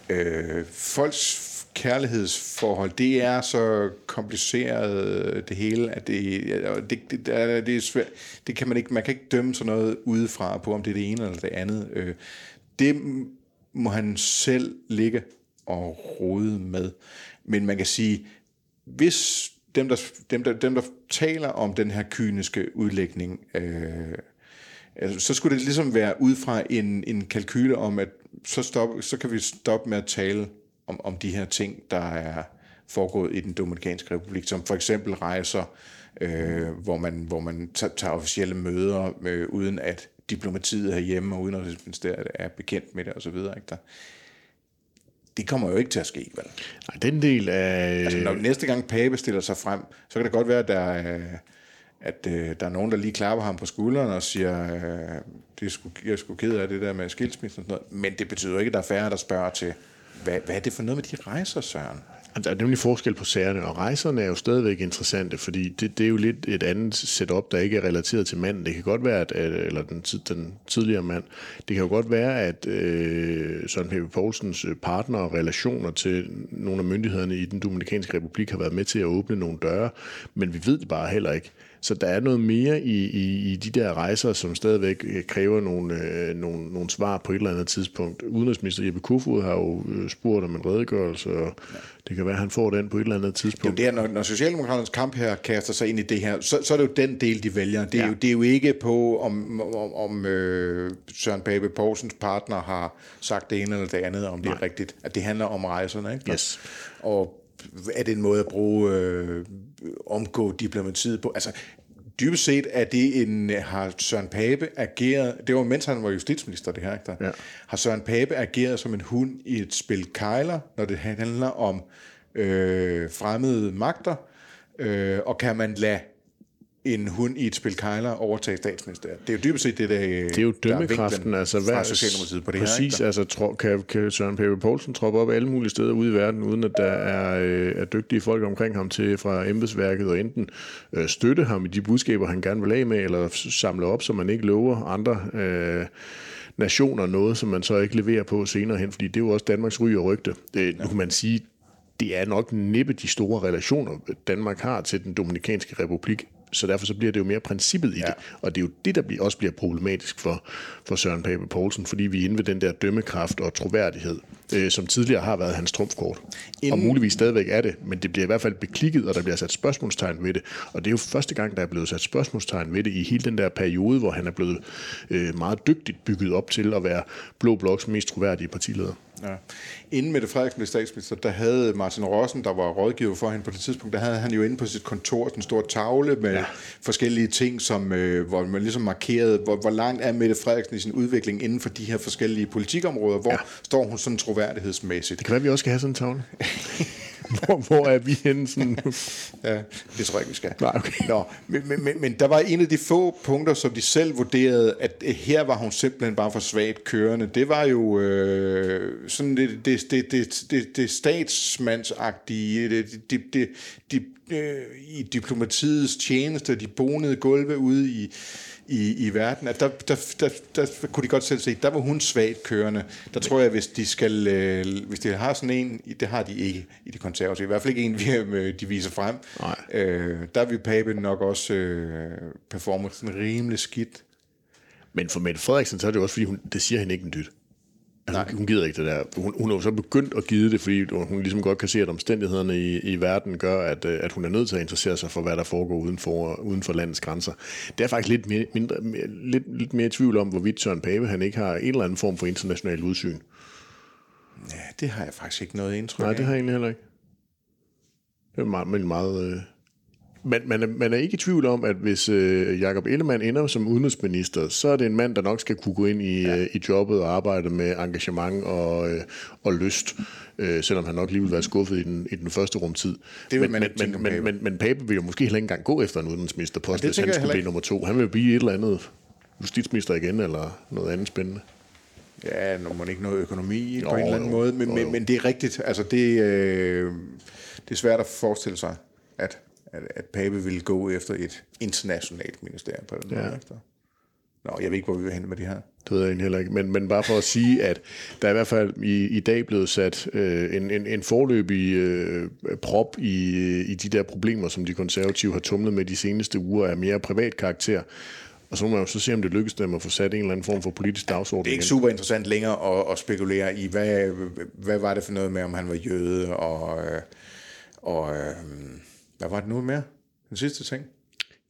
øh, folks kærlighedsforhold, det er så kompliceret øh, det hele, at det, det, det, det er svært. Det kan man ikke, man kan ikke dømme sådan noget udefra på, om det er det ene eller det andet. Øh, det må han selv ligge og rode med. Men man kan sige, hvis dem, der, dem, der, dem, der taler om den her kyniske udlægning, øh, altså, så skulle det ligesom være ud fra en, en kalkyle om, at så, stop, så kan vi stoppe med at tale om, om de her ting, der er foregået i den Dominikanske Republik, som for eksempel rejser, øh, hvor man, hvor man tager officielle møder, øh, uden at diplomatiet herhjemme og udenrigsministeriet er bekendt med det osv. Ikke? Der, det kommer jo ikke til at ske, vel? Nej, den del af... Altså, når næste gang Pape stiller sig frem, så kan det godt være, at der er, at øh, der er nogen, der lige klapper ham på skulderen og siger, øh, det er sgu, jeg er sgu ked af det der med skilsmissen og sådan noget. Men det betyder ikke, at der er færre, der spørger til, hvad, hvad er det for noget med de rejser, Søren? Altså, der er nemlig forskel på sagerne, og rejserne er jo stadigvæk interessante, fordi det, det er jo lidt et andet setup, der ikke er relateret til manden. Det kan godt være, at, eller den, den tidligere mand, det kan jo godt være, at øh, Søren Pape Poulsens øh, partner og relationer til nogle af myndighederne i den Dominikanske Republik har været med til at åbne nogle døre, men vi ved det bare heller ikke. Så der er noget mere i, i, i de der rejser, som stadigvæk øh, kræver nogle, øh, nogle, nogle svar på et eller andet tidspunkt. Udenrigsminister Jeppe Kofod har jo øh, spurgt om en redegørelse, og ja. det kan være, at han får den på et eller andet tidspunkt. Det er jo det, når, når Socialdemokraternes kamp her kaster sig ind i det her, så, så er det jo den del, de vælger. Det er, ja. jo, det er jo ikke på, om, om, om øh, Søren Pape Poulsens partner har sagt det ene eller det andet, om det Nej. er rigtigt. At det handler om rejserne, ikke? Yes. Og er det en måde at bruge øh, omgå diplomatiet på? Altså, dybest set er det en, har Søren Pape ageret, det var mens han var justitsminister det her, ikke der? Ja. har Søren Pape ageret som en hund i et spil kejler, når det handler om øh, fremmede magter, øh, og kan man lade en hund i et spil kejler overtage statsministeriet. Det er jo dybest set det, der Det er jo dømmekraften, altså hvad, Socialdemokratiet på det præcis, her. altså tro, kan, kan Søren Pape Poulsen troppe op alle mulige steder ude i verden, uden at der er, øh, er dygtige folk omkring ham til fra embedsværket, og enten øh, støtte ham i de budskaber, han gerne vil af med, eller samle op, så man ikke lover andre øh, nationer noget, som man så ikke leverer på senere hen, fordi det er jo også Danmarks ry og rygte. Det, ja. Nu kan man sige, det er nok næppe de store relationer, Danmark har til den Dominikanske Republik, så derfor så bliver det jo mere princippet i ja. det. Og det er jo det, der også bliver problematisk for, for Søren Pape Poulsen, fordi vi er inde ved den der dømmekraft og troværdighed, øh, som tidligere har været hans trumfkort. Inden... Og muligvis stadigvæk er det, men det bliver i hvert fald beklikket, og der bliver sat spørgsmålstegn ved det. Og det er jo første gang, der er blevet sat spørgsmålstegn ved det i hele den der periode, hvor han er blevet øh, meget dygtigt bygget op til at være Blå Bloks mest troværdige partileder. Ja. Inden Mette Frederiksen blev statsminister, der havde Martin Rossen, der var rådgiver for hende på det tidspunkt, der havde han jo inde på sit kontor en stor tavle med ja. forskellige ting, som, øh, hvor man ligesom markerede, hvor, hvor langt er Mette Frederiksen i sin udvikling inden for de her forskellige politikområder. Hvor ja. står hun sådan troværdighedsmæssigt? Det kan være, vi også skal have sådan en tavle. hvor, hvor er vi henne? Sådan? ja, det tror jeg ikke, vi skal. Nej, okay. Nå, men, men, men der var en af de få punkter, som de selv vurderede, at her var hun simpelthen bare for svagt kørende. Det var jo øh, sådan det, det, det, det, det, det statsmandsagtige, det, det, det, det, øh, i diplomatiets tjeneste, de bonede gulve ude i i, i verden, at der, der, der, der, der kunne de godt selv se, der var hun svagt kørende. Der tror jeg, hvis de skal, øh, hvis de har sådan en, det har de ikke i det konservative, i hvert fald ikke en, vi, de viser frem. Nej. Øh, der vil Pape nok også øh, performe sådan rimelig skidt. Men for Mette Frederiksen, så er det også, fordi hun, det siger hende ikke en dyt. Altså, Nej. Hun, gider ikke det der. Hun, hun har jo så begyndt at give det, fordi hun ligesom godt kan se, at omstændighederne i, i verden gør, at, øh, at hun er nødt til at interessere sig for, hvad der foregår uden for, uden for landets grænser. Det er faktisk lidt mere, mindre, lidt, lidt mere tvivl om, hvorvidt Søren Pape han ikke har en eller anden form for international udsyn. Ja, det har jeg faktisk ikke noget indtryk Nej, det har jeg egentlig heller ikke. Det er meget, men meget, øh, man, man, er, man er ikke i tvivl om, at hvis øh, Jakob Ellemann ender som udenrigsminister, så er det en mand, der nok skal kunne gå ind i, ja. øh, i jobbet og arbejde med engagement og, øh, og lyst, øh, selvom han nok lige vil være skuffet i den, i den første rumtid. Det men, man men, men, men, men, men Pape vil jo måske heller ikke engang gå efter en udenrigsministerpost, ja, hvis han skulle blive nummer to. Han vil blive et eller andet justitsminister igen, eller noget andet spændende. Ja, nu må ikke noget økonomi jo, på en eller anden jo, måde, men, jo, jo. Men, men det er rigtigt. Altså det, øh, det er svært at forestille sig, at at, at Pape ville gå efter et internationalt ministerium på den ja. måde. Nå, jeg ved ikke, hvor vi vil hen med det her. Det ved jeg egentlig heller ikke. Men, men bare for at sige, at der er i hvert fald i, i dag blevet sat øh, en, en, en forløbig øh, prop i, i de der problemer, som de konservative har tumlet med de seneste uger af mere privat karakter. Og så må man jo så se, om det lykkes dem at få sat en eller anden form for politisk dagsorden. Det er ikke super interessant længere at, at spekulere i, hvad, hvad var det for noget med, om han var jøde, og, øh, og øh, hvad var det nu mere? Den sidste ting?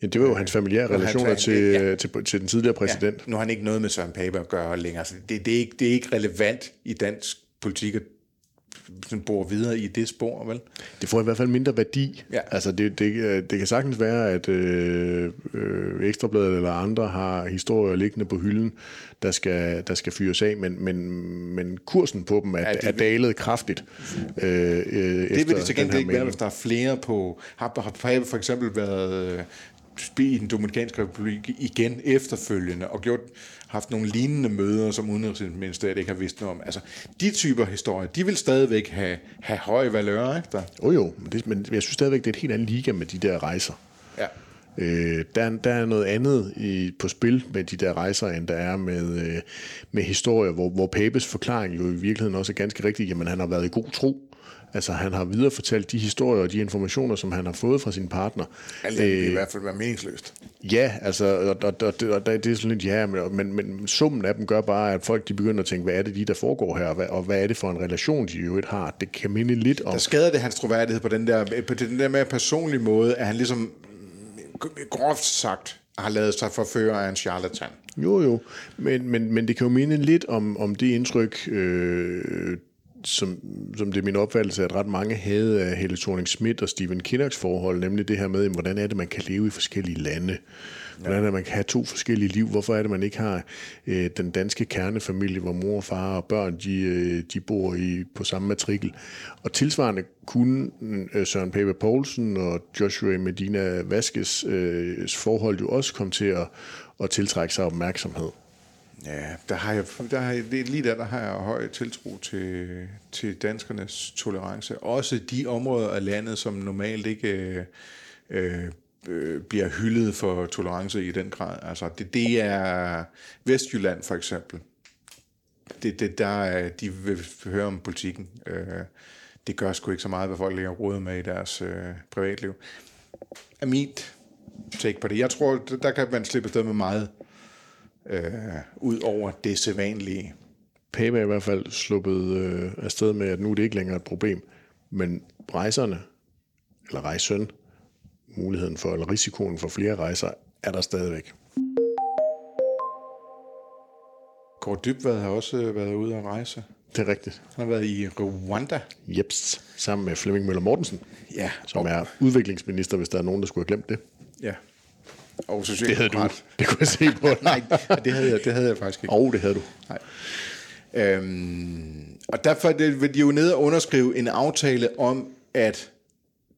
Ja, det var jo hans familiære relationer til, ja. til, til den tidligere præsident. Ja, nu har han ikke noget med Søren Pape at gøre længere. Så det, det, er ikke, det er ikke relevant i dansk politik at bor videre i det spor, vel? Det får i hvert fald mindre værdi. Ja. Altså det, det, det kan sagtens være, at øh, øh, Ekstrabladet eller andre har historier liggende på hylden, der skal, der skal fyres af, men, men, men kursen på dem er, ja, det, er dalet kraftigt. Øh, øh, det vil det til gengæld ikke være, hvis der er flere på... Har, har for eksempel været i den Dominikanske Republik igen efterfølgende, og gjort, haft nogle lignende møder, som Udenrigsministeriet ikke har vidst noget om. Altså, de typer historier, de vil stadigvæk have, have høj valør, ikke der? Jo jo, men, det, men jeg synes stadigvæk, det er et helt andet liga med de der rejser. Ja. Øh, der, der er noget andet i, på spil med de der rejser, end der er med, øh, med historier, hvor, hvor Papes forklaring jo i virkeligheden også er ganske rigtig, jamen han har været i god tro. Altså han har viderefortalt de historier og de informationer, som han har fået fra sin partner. Altså, det i hvert fald være meningsløst. Ja, altså, og, og, og, og det er sådan lidt, ja, men, men, men summen af dem gør bare, at folk de begynder at tænke, hvad er det lige, der foregår her, og hvad, og hvad er det for en relation, de jo ikke har. Det kan minde lidt om... Der skader det hans troværdighed på den der, på den der mere personlige måde, at han ligesom groft sagt har lavet sig forføre af en charlatan. Jo, jo, men, men, men det kan jo minde lidt om, om det indtryk, øh, som, som det er min opfattelse, at ret mange havde af Helle thorning Schmidt og Stephen Kinnocks forhold, nemlig det her med, hvordan er det, man kan leve i forskellige lande. Hvordan er det, man kan have to forskellige liv? Hvorfor er det, man ikke har øh, den danske kernefamilie, hvor mor og far og børn, de, øh, de bor i på samme matrikel? Og tilsvarende kunne øh, Søren Pape Poulsen og Joshua Medina Vaskes øh, forhold jo også komme til at, at tiltrække sig opmærksomhed. Ja, der har jeg, der har jeg, lige der, der har jeg høj tiltro til, til danskernes tolerance. Også de områder af landet, som normalt ikke øh, øh, bliver hyldet for tolerance i den grad. Altså, det, det er Vestjylland for eksempel. Det, det der, de vil høre om politikken. Øh, det gør sgu ikke så meget, hvad folk ligger råd med i deres øh, privatliv. Er mit take på det. Jeg tror, der kan man slippe afsted med meget øh, ud over det sædvanlige. Pape er i hvert fald sluppet øh, afsted med, at nu er det ikke længere et problem, men rejserne, eller rejsøn, muligheden for, eller risikoen for flere rejser, er der stadigvæk. Kåre Dybvad har også øh, været ude at rejse. Det er rigtigt. Han har været i Rwanda. Jeps, sammen med Flemming Møller Mortensen, Ja, som er udviklingsminister, hvis der er nogen, der skulle have glemt det. Og Det havde du. Det kunne jeg se på dig. Nej, det havde, jeg, det havde jeg faktisk ikke. Og oh, det havde du. Nej. Øhm, og derfor er det- vil de jo ned og underskrive en aftale om, at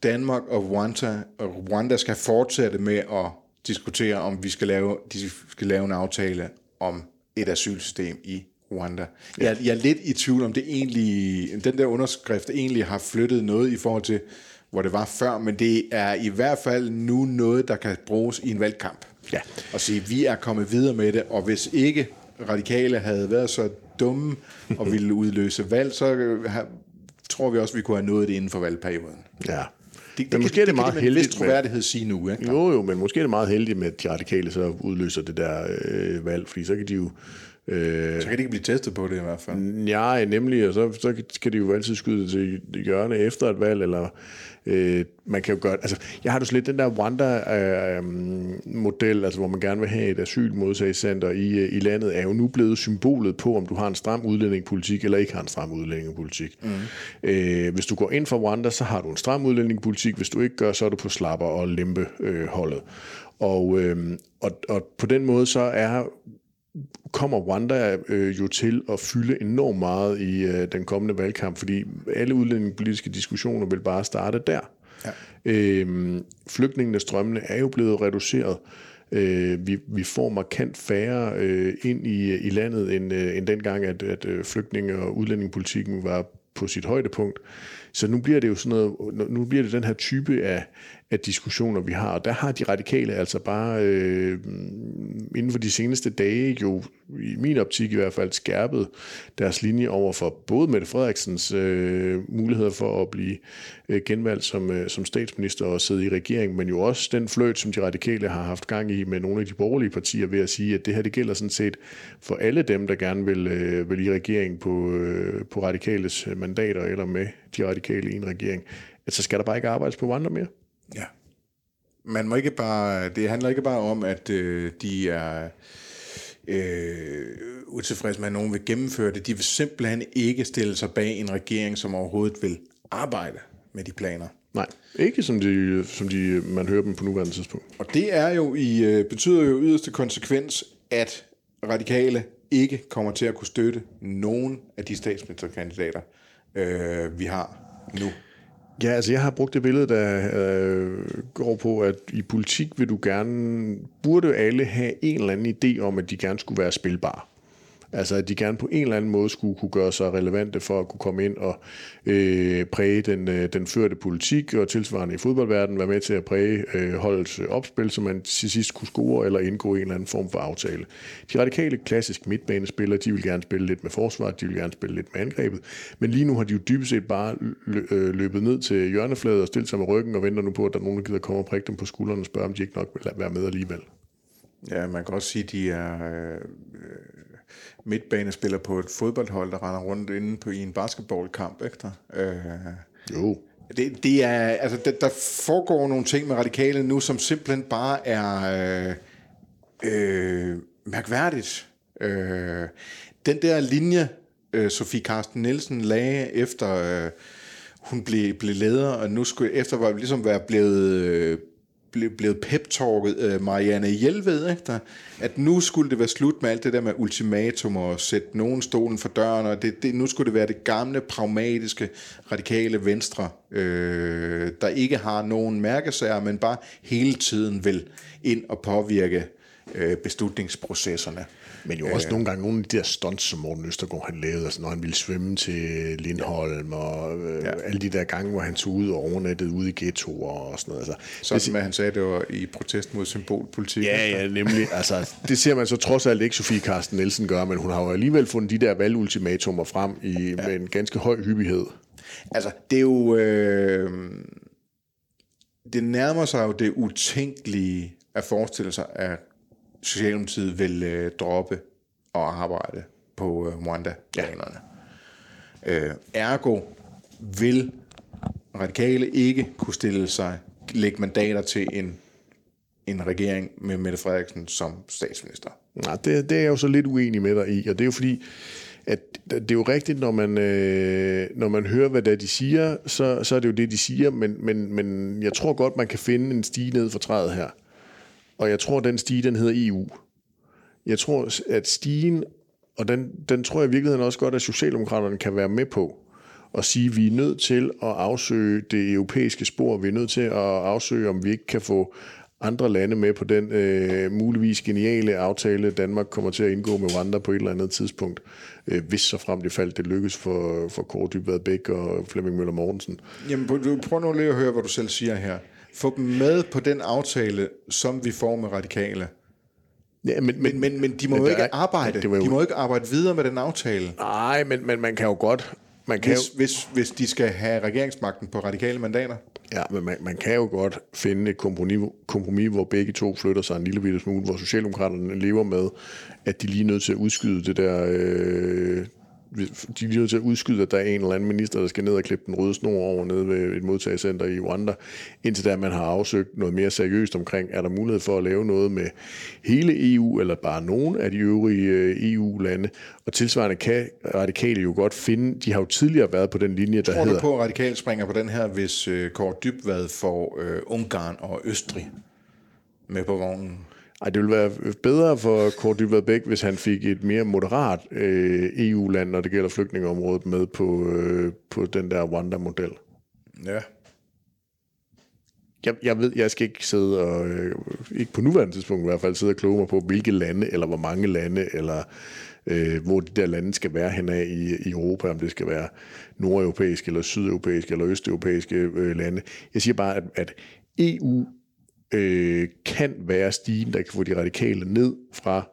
Danmark og Rwanda, og Rwanda skal fortsætte med at diskutere, om vi skal lave, de skal lave en aftale om et asylsystem i Rwanda. Ja. Jeg, jeg er lidt i tvivl om det egentlig, den der underskrift egentlig har flyttet noget i forhold til, hvor det var før, men det er i hvert fald nu noget, der kan bruges i en valgkamp. Ja. Og sige, vi er kommet videre med det, og hvis ikke radikale havde været så dumme og ville udløse valg, så øh, tror vi også, vi kunne have nået det inden for valgperioden. Ja. Det, Men måske er det meget kan de med en vis heldigt med- troværdighed sige nu, ikke? Jo, jo, men måske er det meget heldigt med, at de radikale så udløser det der øh, valg, fordi så kan de jo... Øh, Så kan de ikke blive testet på det i hvert fald. Ja, nemlig, og så, så kan de jo altid skyde til hjørne efter et valg, eller øh, man kan jo gøre... Altså, jeg har jo lidt den der Rwanda-model, altså hvor man gerne vil have et asylmodtagelsescenter i, øh, i landet, er jo nu blevet symbolet på, om du har en stram udlændingepolitik eller ikke har en stram udlændingepolitik. Mm. Øh, hvis du går ind for Rwanda, så har du en stram udlændingepolitik. Hvis du ikke gør, så er du på slapper og lempe øh, holdet. Og, øh, og, og på den måde så er kommer Rwanda øh, jo til at fylde enormt meget i øh, den kommende valgkamp, fordi alle udlændingepolitiske diskussioner vil bare starte der. Ja. Øhm, flygtningenes strømmene er jo blevet reduceret. Øh, vi, vi får markant færre øh, ind i, i landet, end, øh, end dengang, at, at øh, flygtninge- og udlændingepolitikken var på sit højdepunkt. Så nu bliver det jo sådan noget, nu bliver det den her type af, af diskussioner, vi har. Og der har de radikale altså bare øh, inden for de seneste dage jo, i min optik i hvert fald, skærpet deres linje over for både Mette Frederiksens øh, muligheder for at blive øh, genvalgt som, øh, som statsminister og sidde i regering, men jo også den fløjt, som de radikale har haft gang i med nogle af de borgerlige partier ved at sige, at det her det gælder sådan set for alle dem, der gerne vil, øh, vil i regering på, øh, på radikales øh, mandater eller med de radikale i en regering, at så skal der bare ikke arbejdes på andre mere. Ja. Man må ikke bare, det handler ikke bare om, at øh, de er øh, utilfredse med, at nogen vil gennemføre det. De vil simpelthen ikke stille sig bag en regering, som overhovedet vil arbejde med de planer. Nej, ikke som, de, som de, man hører dem på nuværende tidspunkt. Og det er jo i, øh, betyder jo yderste konsekvens, at radikale ikke kommer til at kunne støtte nogen af de statsministerkandidater, øh, vi har nu. Ja, altså jeg har brugt det billede, der øh, går på, at i politik vil du gerne, burde alle have en eller anden idé om, at de gerne skulle være spilbare. Altså at de gerne på en eller anden måde skulle kunne gøre sig relevante for at kunne komme ind og øh, præge den, øh, den førte politik, og tilsvarende i fodboldverdenen være med til at præge øh, holdets opspil, så man til sidst kunne score eller indgå i en eller anden form for aftale. De radikale klassiske midtbanespillere, de vil gerne spille lidt med forsvaret, de vil gerne spille lidt med angrebet, men lige nu har de jo dybest set bare øh, løbet ned til hjørnefladet og stillet sig med ryggen og venter nu på, at der er nogen, der gider komme og prikke dem på skuldrene og spørge, om de ikke nok vil være med alligevel. Ja, man kan også sige, at de er øh, midtbanespiller på et fodboldhold, der render rundt inde på i en basketballkamp, ikke der? Øh, jo. Det, det er, altså, der, der foregår nogle ting med radikale nu, som simpelthen bare er øh, øh, mærkværdigt. Øh, den der linje, øh, Sofie Karsten Nielsen lagde efter øh, hun blev, blev leder, og nu skulle efter var ligesom være blevet blevet pep-talket uh, Marianne Hjelved, ikke, der, at nu skulle det være slut med alt det der med ultimatum og sætte nogen stolen for døren, og det, det, nu skulle det være det gamle, pragmatiske, radikale venstre, øh, der ikke har nogen mærkesager, men bare hele tiden vil ind og påvirke øh, beslutningsprocesserne. Men jo også øh, nogle gange nogle af de der stunts, som Morten Østergaard han lavede, altså når han ville svømme til Lindholm, og øh, ja. alle de der gange, hvor han tog ud og overnattede ude i ghettoer og sådan noget. Altså, sådan, det, han sagde, det var i protest mod symbolpolitik. Ja, ja, nemlig. Altså, det ser man så trods alt ikke Sofie Karsten Nielsen gøre, men hun har jo alligevel fundet de der valgultimatumer frem i, ja. med en ganske høj hyppighed. Altså, det er jo... Øh, det nærmer sig jo det utænkelige at forestille sig, at Socialdemokratiet vil øh, droppe og arbejde på øh, Rwanda-planerne. Ja. Øh, ergo vil radikale ikke kunne stille sig, lægge mandater til en, en regering med Mette Frederiksen som statsminister. Nej, det, det er jeg jo så lidt uenig med dig i, og det er jo fordi, at det er jo rigtigt, når man, øh, når man hører, hvad det er, de siger, så, så er det jo det, de siger, men, men, men jeg tror godt, man kan finde en stige ned for træet her. Og jeg tror, den stige, den hedder EU. Jeg tror, at stigen, og den, den tror jeg i virkeligheden også godt, at Socialdemokraterne kan være med på, og sige, at vi er nødt til at afsøge det europæiske spor. Vi er nødt til at afsøge, om vi ikke kan få andre lande med på den øh, muligvis geniale aftale, Danmark kommer til at indgå med Rwanda på et eller andet tidspunkt, øh, hvis så frem det faldt, det lykkes for, for Kåre Dybvad Bæk og Flemming Møller Mortensen. Jamen, prøv nu lige at høre, hvad du selv siger her. Få dem med på den aftale, som vi får med radikale. Ja, men, men, men, men de må men jo ikke er, arbejde. Jo... De må ikke arbejde videre med den aftale. Nej, men, men man kan jo godt... Man kan hvis, jo... hvis, hvis de skal have regeringsmagten på radikale mandater. Ja, men man, man kan jo godt finde et kompromis, kompromis, hvor begge to flytter sig en lille bitte smule, hvor Socialdemokraterne lever med, at de lige er nødt til at udskyde det der, øh, de er nødt til at udskyde, at der er en eller anden minister, der skal ned og klippe den røde snor over nede ved et modtagecenter i Rwanda, indtil da man har afsøgt noget mere seriøst omkring, er der mulighed for at lave noget med hele EU, eller bare nogle af de øvrige øh, EU-lande, og tilsvarende kan radikale jo godt finde, de har jo tidligere været på den linje, der Tror hedder... Tror du på, at radikale springer på den her, hvis øh, Kåre Dybvad får øh, Ungarn og Østrig med på vognen? Ej, det ville være bedre for Kort Dybvad Bæk, hvis han fik et mere moderat øh, EU-land, når det gælder flygtningeområdet, med på, øh, på den der Rwanda-model. Ja. Jeg, jeg ved, jeg skal ikke sidde og, øh, ikke på nuværende tidspunkt i hvert fald, sidde og kloge mig på, hvilke lande, eller hvor mange lande, eller øh, hvor de der lande skal være henad i, i Europa, om det skal være nordeuropæiske, eller sydeuropæiske, eller østeuropæiske øh, lande. Jeg siger bare, at, at EU øh, kan være stigen, der kan få de radikale ned fra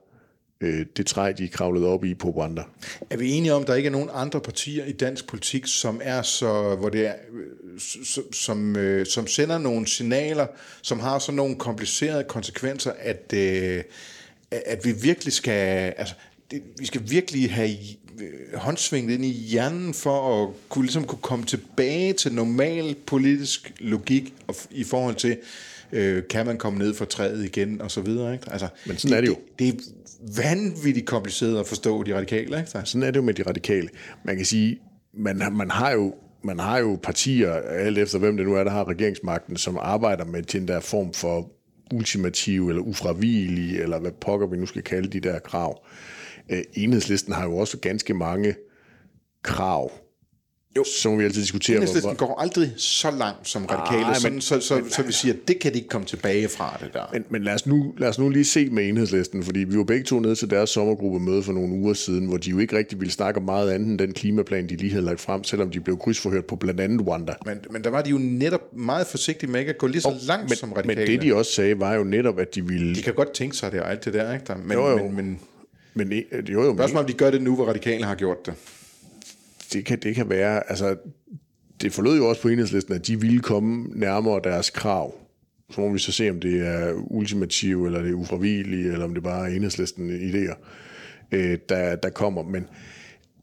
øh, det træ, de kravlede op i på Rwanda. Er vi enige om, at der ikke er nogen andre partier i dansk politik, som er så, hvor det er, øh, som, som, øh, som sender nogle signaler, som har sådan nogle komplicerede konsekvenser, at, øh, at vi virkelig skal, altså, det, vi skal virkelig have øh, håndsvinget ind i hjernen for at kunne, ligesom kunne komme tilbage til normal politisk logik og, i forhold til, øh, kan man komme ned fra træet igen, og så videre. Ikke? Altså, Men sådan det, er det jo. Det, det er vanvittigt kompliceret at forstå de radikale. Ikke? Sådan er det jo med de radikale. Man kan sige, man, man har jo man har jo partier, alt efter hvem det nu er, der har regeringsmagten, som arbejder med til en der form for ultimativ eller ufravigelig, eller hvad pokker vi nu skal kalde de der krav. Øh, enhedslisten har jo også ganske mange krav jo. så må vi altid diskutere. Enhedslisten hvor... går aldrig så langt som radikale, Ej, men, sådan, så, så, men, så vi siger, at det kan de ikke komme tilbage fra, det der. Men, men lad, os nu, lad os nu lige se med enhedslisten, fordi vi var begge to nede til deres sommergruppemøde for nogle uger siden, hvor de jo ikke rigtig ville snakke om meget andet end den klimaplan, de lige havde lagt frem, selvom de blev krydsforhørt på blandt andet Rwanda. Men, men der var de jo netop meget forsigtige med ikke at gå lige så oh, langt men, som radikale. Men det de også sagde, var jo netop, at de ville... De kan godt tænke sig det og alt det der, ikke? Der, men, jo, jo. men, men men, jo, jo, Spørgsmålet om de gør det nu, hvor radikale har gjort det. Det kan, det kan være, altså, det forlod jo også på enhedslisten, at de ville komme nærmere deres krav. Så må vi så se, om det er ultimative, eller det er ufravigelige, eller om det bare er enhedslisten idéer, øh, der, der kommer. Men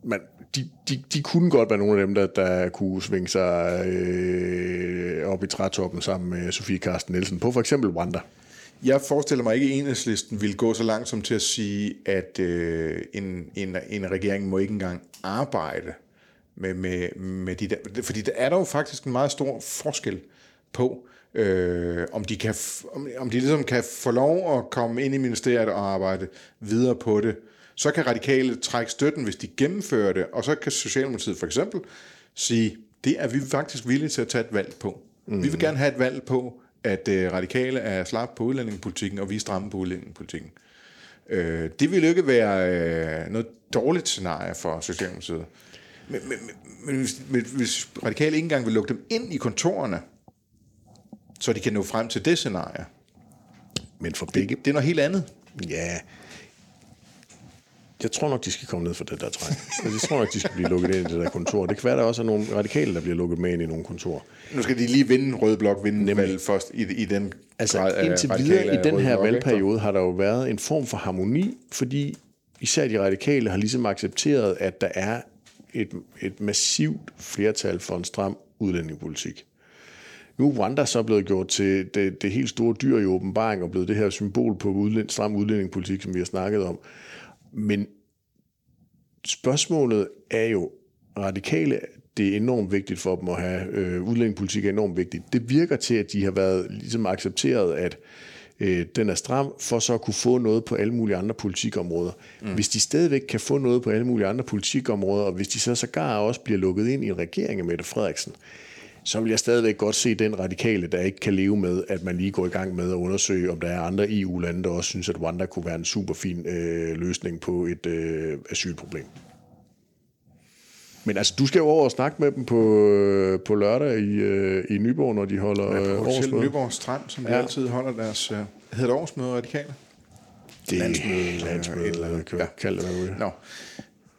man, de, de, de kunne godt være nogle af dem, der, der kunne svinge sig øh, op i trætoppen sammen med Sofie Karsten Nielsen på for eksempel Wanda. Jeg forestiller mig ikke, at enhedslisten vil gå så langt som til at sige, at øh, en, en, en regering må ikke engang arbejde med, med, med de der. Fordi der er der jo faktisk en meget stor forskel på, øh, om, de kan, om, om de ligesom kan få lov at komme ind i ministeriet og arbejde videre på det. Så kan radikale trække støtten, hvis de gennemfører det, og så kan Socialdemokratiet for eksempel sige, det er vi faktisk villige til at tage et valg på. Mm. Vi vil gerne have et valg på, at øh, radikale er slap på udlændingepolitikken, og vi er stramme på udlændingepolitikken. Øh, det ville ikke være øh, noget dårligt scenarie for Socialdemokratiet. Men, men, men hvis, hvis radikale ikke engang vil lukke dem ind i kontorerne, så de kan nå frem til det scenarie. Men for begge... Det, det er noget helt andet. Ja, jeg tror nok, de skal komme ned for det der træk. Jeg tror nok, de skal blive lukket ind i det der kontor. Det kan være, der også er nogle radikale, der bliver lukket med ind i nogle kontor. Nu skal de lige vinde Røde Blok, vinde Nemlig. valg først i, i den altså, grad indtil videre i den her blok, valgperiode har der jo været en form for harmoni, fordi især de radikale har ligesom accepteret, at der er et, et massivt flertal for en stram udlændingepolitik. Nu er Rwanda så blevet gjort til det, det helt store dyr i åbenbaring og blevet det her symbol på udlænd, stram udlændingepolitik, som vi har snakket om. Men spørgsmålet er jo, radikale, det er enormt vigtigt for dem at have, øh, udlændingepolitik er enormt vigtigt. Det virker til, at de har været ligesom accepteret, at øh, den er stram, for så at kunne få noget på alle mulige andre politikområder. Mm. Hvis de stadigvæk kan få noget på alle mulige andre politikområder, og hvis de så sågar også bliver lukket ind i en regering af Mette Frederiksen, så vil jeg stadigvæk godt se den radikale, der ikke kan leve med, at man lige går i gang med at undersøge, om der er andre EU-lande, der også synes, at Rwanda kunne være en super fin øh, løsning på et øh, asylproblem. Men altså, du skal jo over og snakke med dem på, øh, på lørdag i, øh, i Nyborg, når de holder ja, på årsmøde. Nyborg Strand, som de ja. altid holder deres... Uh, hedder det årsmøde radikale? Det landsmøde, landsmøde, eller, eller ja. kald det, hvad du vil. Nå.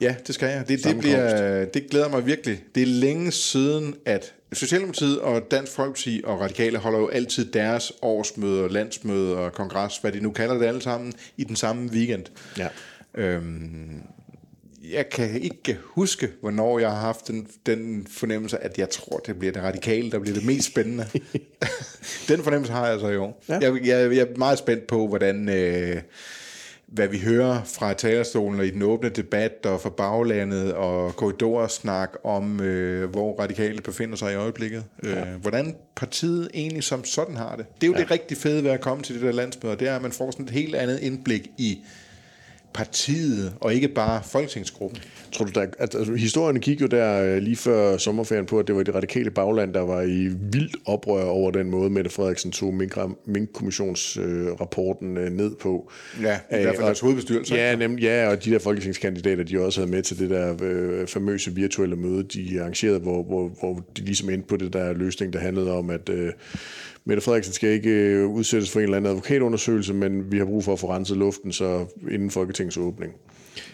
Ja, det skal jeg. Det, det, bliver, det glæder mig virkelig. Det er længe siden, at Socialdemokratiet og Dansk Folkeparti og Radikale holder jo altid deres årsmøder, landsmøder og kongres, hvad de nu kalder det alle sammen, i den samme weekend. Ja. Øhm, jeg kan ikke huske, hvornår jeg har haft den, den fornemmelse, at jeg tror, det bliver det radikale, der bliver det mest spændende. den fornemmelse har jeg så jo. Ja. Jeg, jeg, jeg er meget spændt på, hvordan... Øh, hvad vi hører fra talerstolen og i den åbne debat og fra baglandet og korridorsnak om, øh, hvor radikale befinder sig i øjeblikket. Ja. Øh, hvordan partiet egentlig som sådan har det. Det er jo ja. det rigtig fede ved at komme til det der landsmøde, det er, at man får sådan et helt andet indblik i partiet, og ikke bare folketingsgruppen. Tror du, der, at, altså, historien gik jo der øh, lige før sommerferien på, at det var det radikale bagland, der var i vildt oprør over den måde, Mette Frederiksen tog Mink-kommissionsrapporten øh, ned på. Ja, i hvert fald deres hovedbestyrelse. Ja, nem, ja, og de der folketingskandidater, de også havde med til det der øh, famøse virtuelle møde, de arrangerede, hvor, hvor, hvor de ligesom endte på det der løsning, der handlede om, at øh, Mette Frederiksen skal ikke øh, udsættes for en eller anden advokatundersøgelse, men vi har brug for at få renset luften, så inden Folketingets åbning.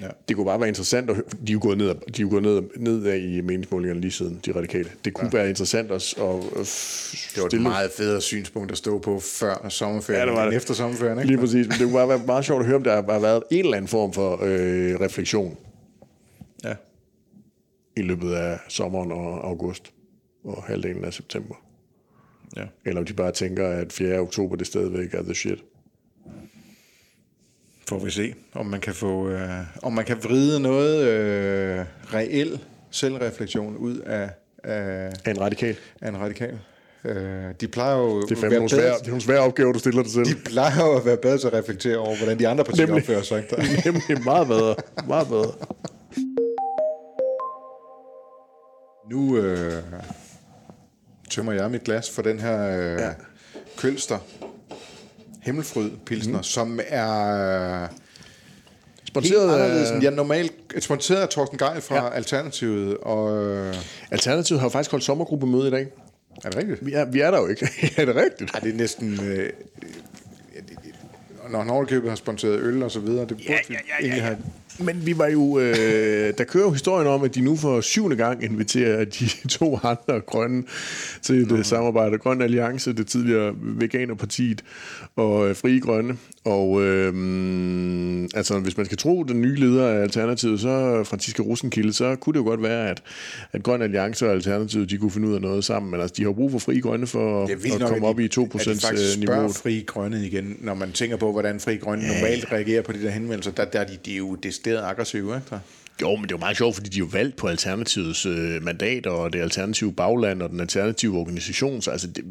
Ja. Det kunne bare være interessant, at de er jo gået ned, de er jo gået ned, ned af i meningsmålingerne lige siden, de radikale. Det kunne ja. være interessant at, at stille... Det var et meget federe synspunkt at stå på før sommerferien, ja, det var det. efter sommerferien. Ikke? Lige præcis, men det kunne bare være meget sjovt at høre, om der har været en eller anden form for øh, refleksion. Ja. I løbet af sommeren og august og halvdelen af september. Ja. Eller om de bare tænker, at 4. oktober det stadigvæk er the shit. Får vi se, om man kan få, øh, om man kan vride noget øh, reel selvreflektion ud af, af, af en radikal. Af en radikal. Øh, de plejer jo det er fandme nogle svære, det er nogle svære opgaver, du stiller dig selv. De plejer jo at være bedre til at reflektere over, hvordan de andre partier nemlig, opfører sig. Nemlig meget bedre. Meget bedre. Nu øh, tømmer jeg mit glas for den her øh, ja. Kølster Himmelfryd Pilsner, mm. som er Sponsoreret helt anderledes af- jeg normalt sponsoreret af Torsten Geil fra Ja. ja. Alternativet. Og, øh, Alternativet har jo faktisk holdt sommergruppemøde i dag. er det rigtigt? Vi er, vi er der jo ikke. er det rigtigt? Ej, det er næsten... Øh, øh, når overkøbet har sponsoreret øl og så videre, det burde Ja, vi ja, ja, ja, egentlig ja. have... Men vi var jo... Øh, der kører jo historien om, at de nu for syvende gang inviterer de to andre grønne til et mm. samarbejde. Grøn Alliance, det tidligere Veganerpartiet og øh, Frie Grønne. Og øh, altså, hvis man skal tro den nye leder af Alternativet, så Franziska Rosenkilde, så kunne det jo godt være, at, at Grøn Alliance og Alternativet, de kunne finde ud af noget sammen. Men altså, de har brug for Frie Grønne for Det at nok, komme at op de- i 2 at de faktisk spørger niveauet. Fri Grønne igen, når man tænker på, hvordan Fri Grønne ja. normalt reagerer på de der henvendelser. Der, der er de, de er jo decideret aggressive, ikke? Jo, men det er jo meget sjovt, fordi de jo valgt på Alternativets øh, mandat, og det alternative bagland og den alternative organisation, så altså det,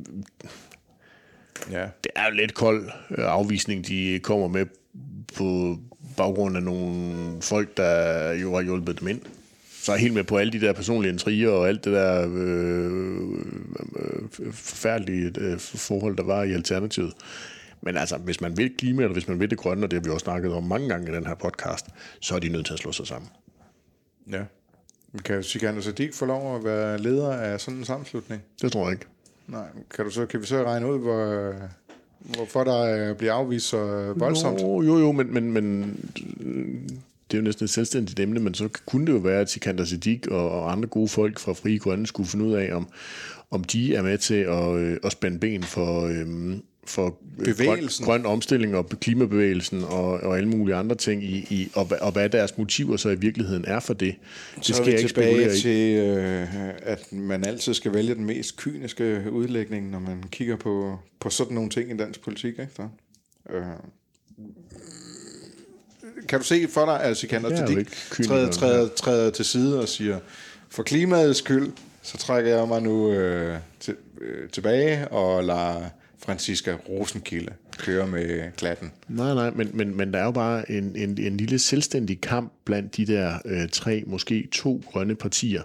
Ja. det er jo lidt kold øh, afvisning, de kommer med på baggrund af nogle folk, der jo har hjulpet dem ind. Så er jeg helt med på alle de der personlige intriger og alt det der øh, øh, forfærdelige øh, forhold, der var i Alternativet. Men altså, hvis man vil klima, eller hvis man vil det grønne, og det har vi også snakket om mange gange i den her podcast, så er de nødt til at slå sig sammen. ja. Kan Sikander Sadiq få lov at være leder af sådan en sammenslutning? Det tror jeg ikke. Nej, kan, du så, kan vi så regne ud, hvor, hvorfor der øh, bliver afvist så voldsomt? Jo, jo, jo, men, men, men det er jo næsten et selvstændigt emne, men så kunne det jo være, at Sikander Siddiq og, og andre gode folk fra Frie Grønne skulle finde ud af, om, om de er med til at, øh, at spænde ben for, øh, for øh, Bevægelsen. Grøn, grøn omstilling og klimabevægelsen og, og alle mulige andre ting, i, i, og, og hvad deres motiver så i virkeligheden er for det. Det Så er skal vi jeg ikke tilbage spekulere i. til, øh, at man altid skal vælge den mest kyniske udlægning, når man kigger på, på sådan nogle ting i dansk politik. Ikke? Så, øh, kan du se for dig, at Sikander er Siddiq ikke kyniker, træder, træder, træder til side og siger, for klimaets skyld, så trækker jeg mig nu øh, til, øh, tilbage og lader Franziska Rosenkilde kører med klatten. Nej, nej, men, men, men der er jo bare en, en, en lille selvstændig kamp blandt de der øh, tre, måske to grønne partier,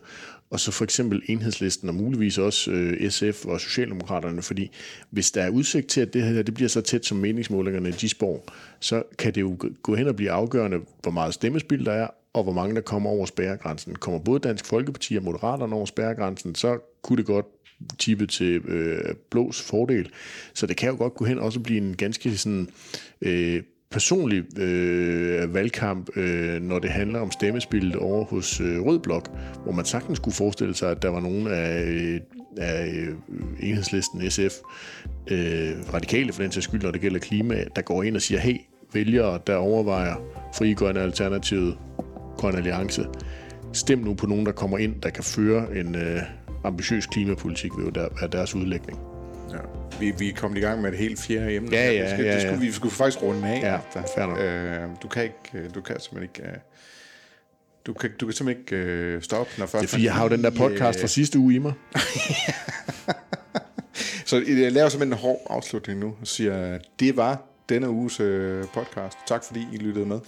og så for eksempel enhedslisten og muligvis også øh, SF og Socialdemokraterne, fordi hvis der er udsigt til, at det her det bliver så tæt som meningsmålingerne de spår, så kan det jo gå hen og blive afgørende, hvor meget stemmespil der er, og hvor mange der kommer over spærregrænsen. Kommer både Dansk Folkeparti og Moderaterne over spærregrænsen, så kunne det godt tippet til øh, blås fordel. Så det kan jo godt gå hen og også blive en ganske sådan, øh, personlig øh, valgkamp, øh, når det handler om stemmespillet over hos øh, Rød Blok, hvor man sagtens kunne forestille sig, at der var nogen af, øh, af øh, enhedslisten, SF, øh, radikale for den sags skyld, når det gælder klima, der går ind og siger, hey, vælgere, der overvejer Frie Grønne Alternativet, Grøn Alliance, stem nu på nogen, der kommer ind, der kan føre en øh, ambitiøs klimapolitik, ved jo der, være deres udlægning. Ja. Vi, vi er kommet i gang med et helt fjerde emne. Ja, ja, det skal, ja, det skulle, ja. Vi skulle faktisk runde af. Ja, fair nok. øh, du kan ikke, øh, du kan simpelthen ikke, øh, du kan, du kan simpelthen ikke øh, stoppe, når først Det er fordi, jeg har jo den der podcast fra sidste uge i mig. Så jeg laver simpelthen en hård afslutning nu og siger, det var denne uges øh, podcast. Tak fordi I lyttede med.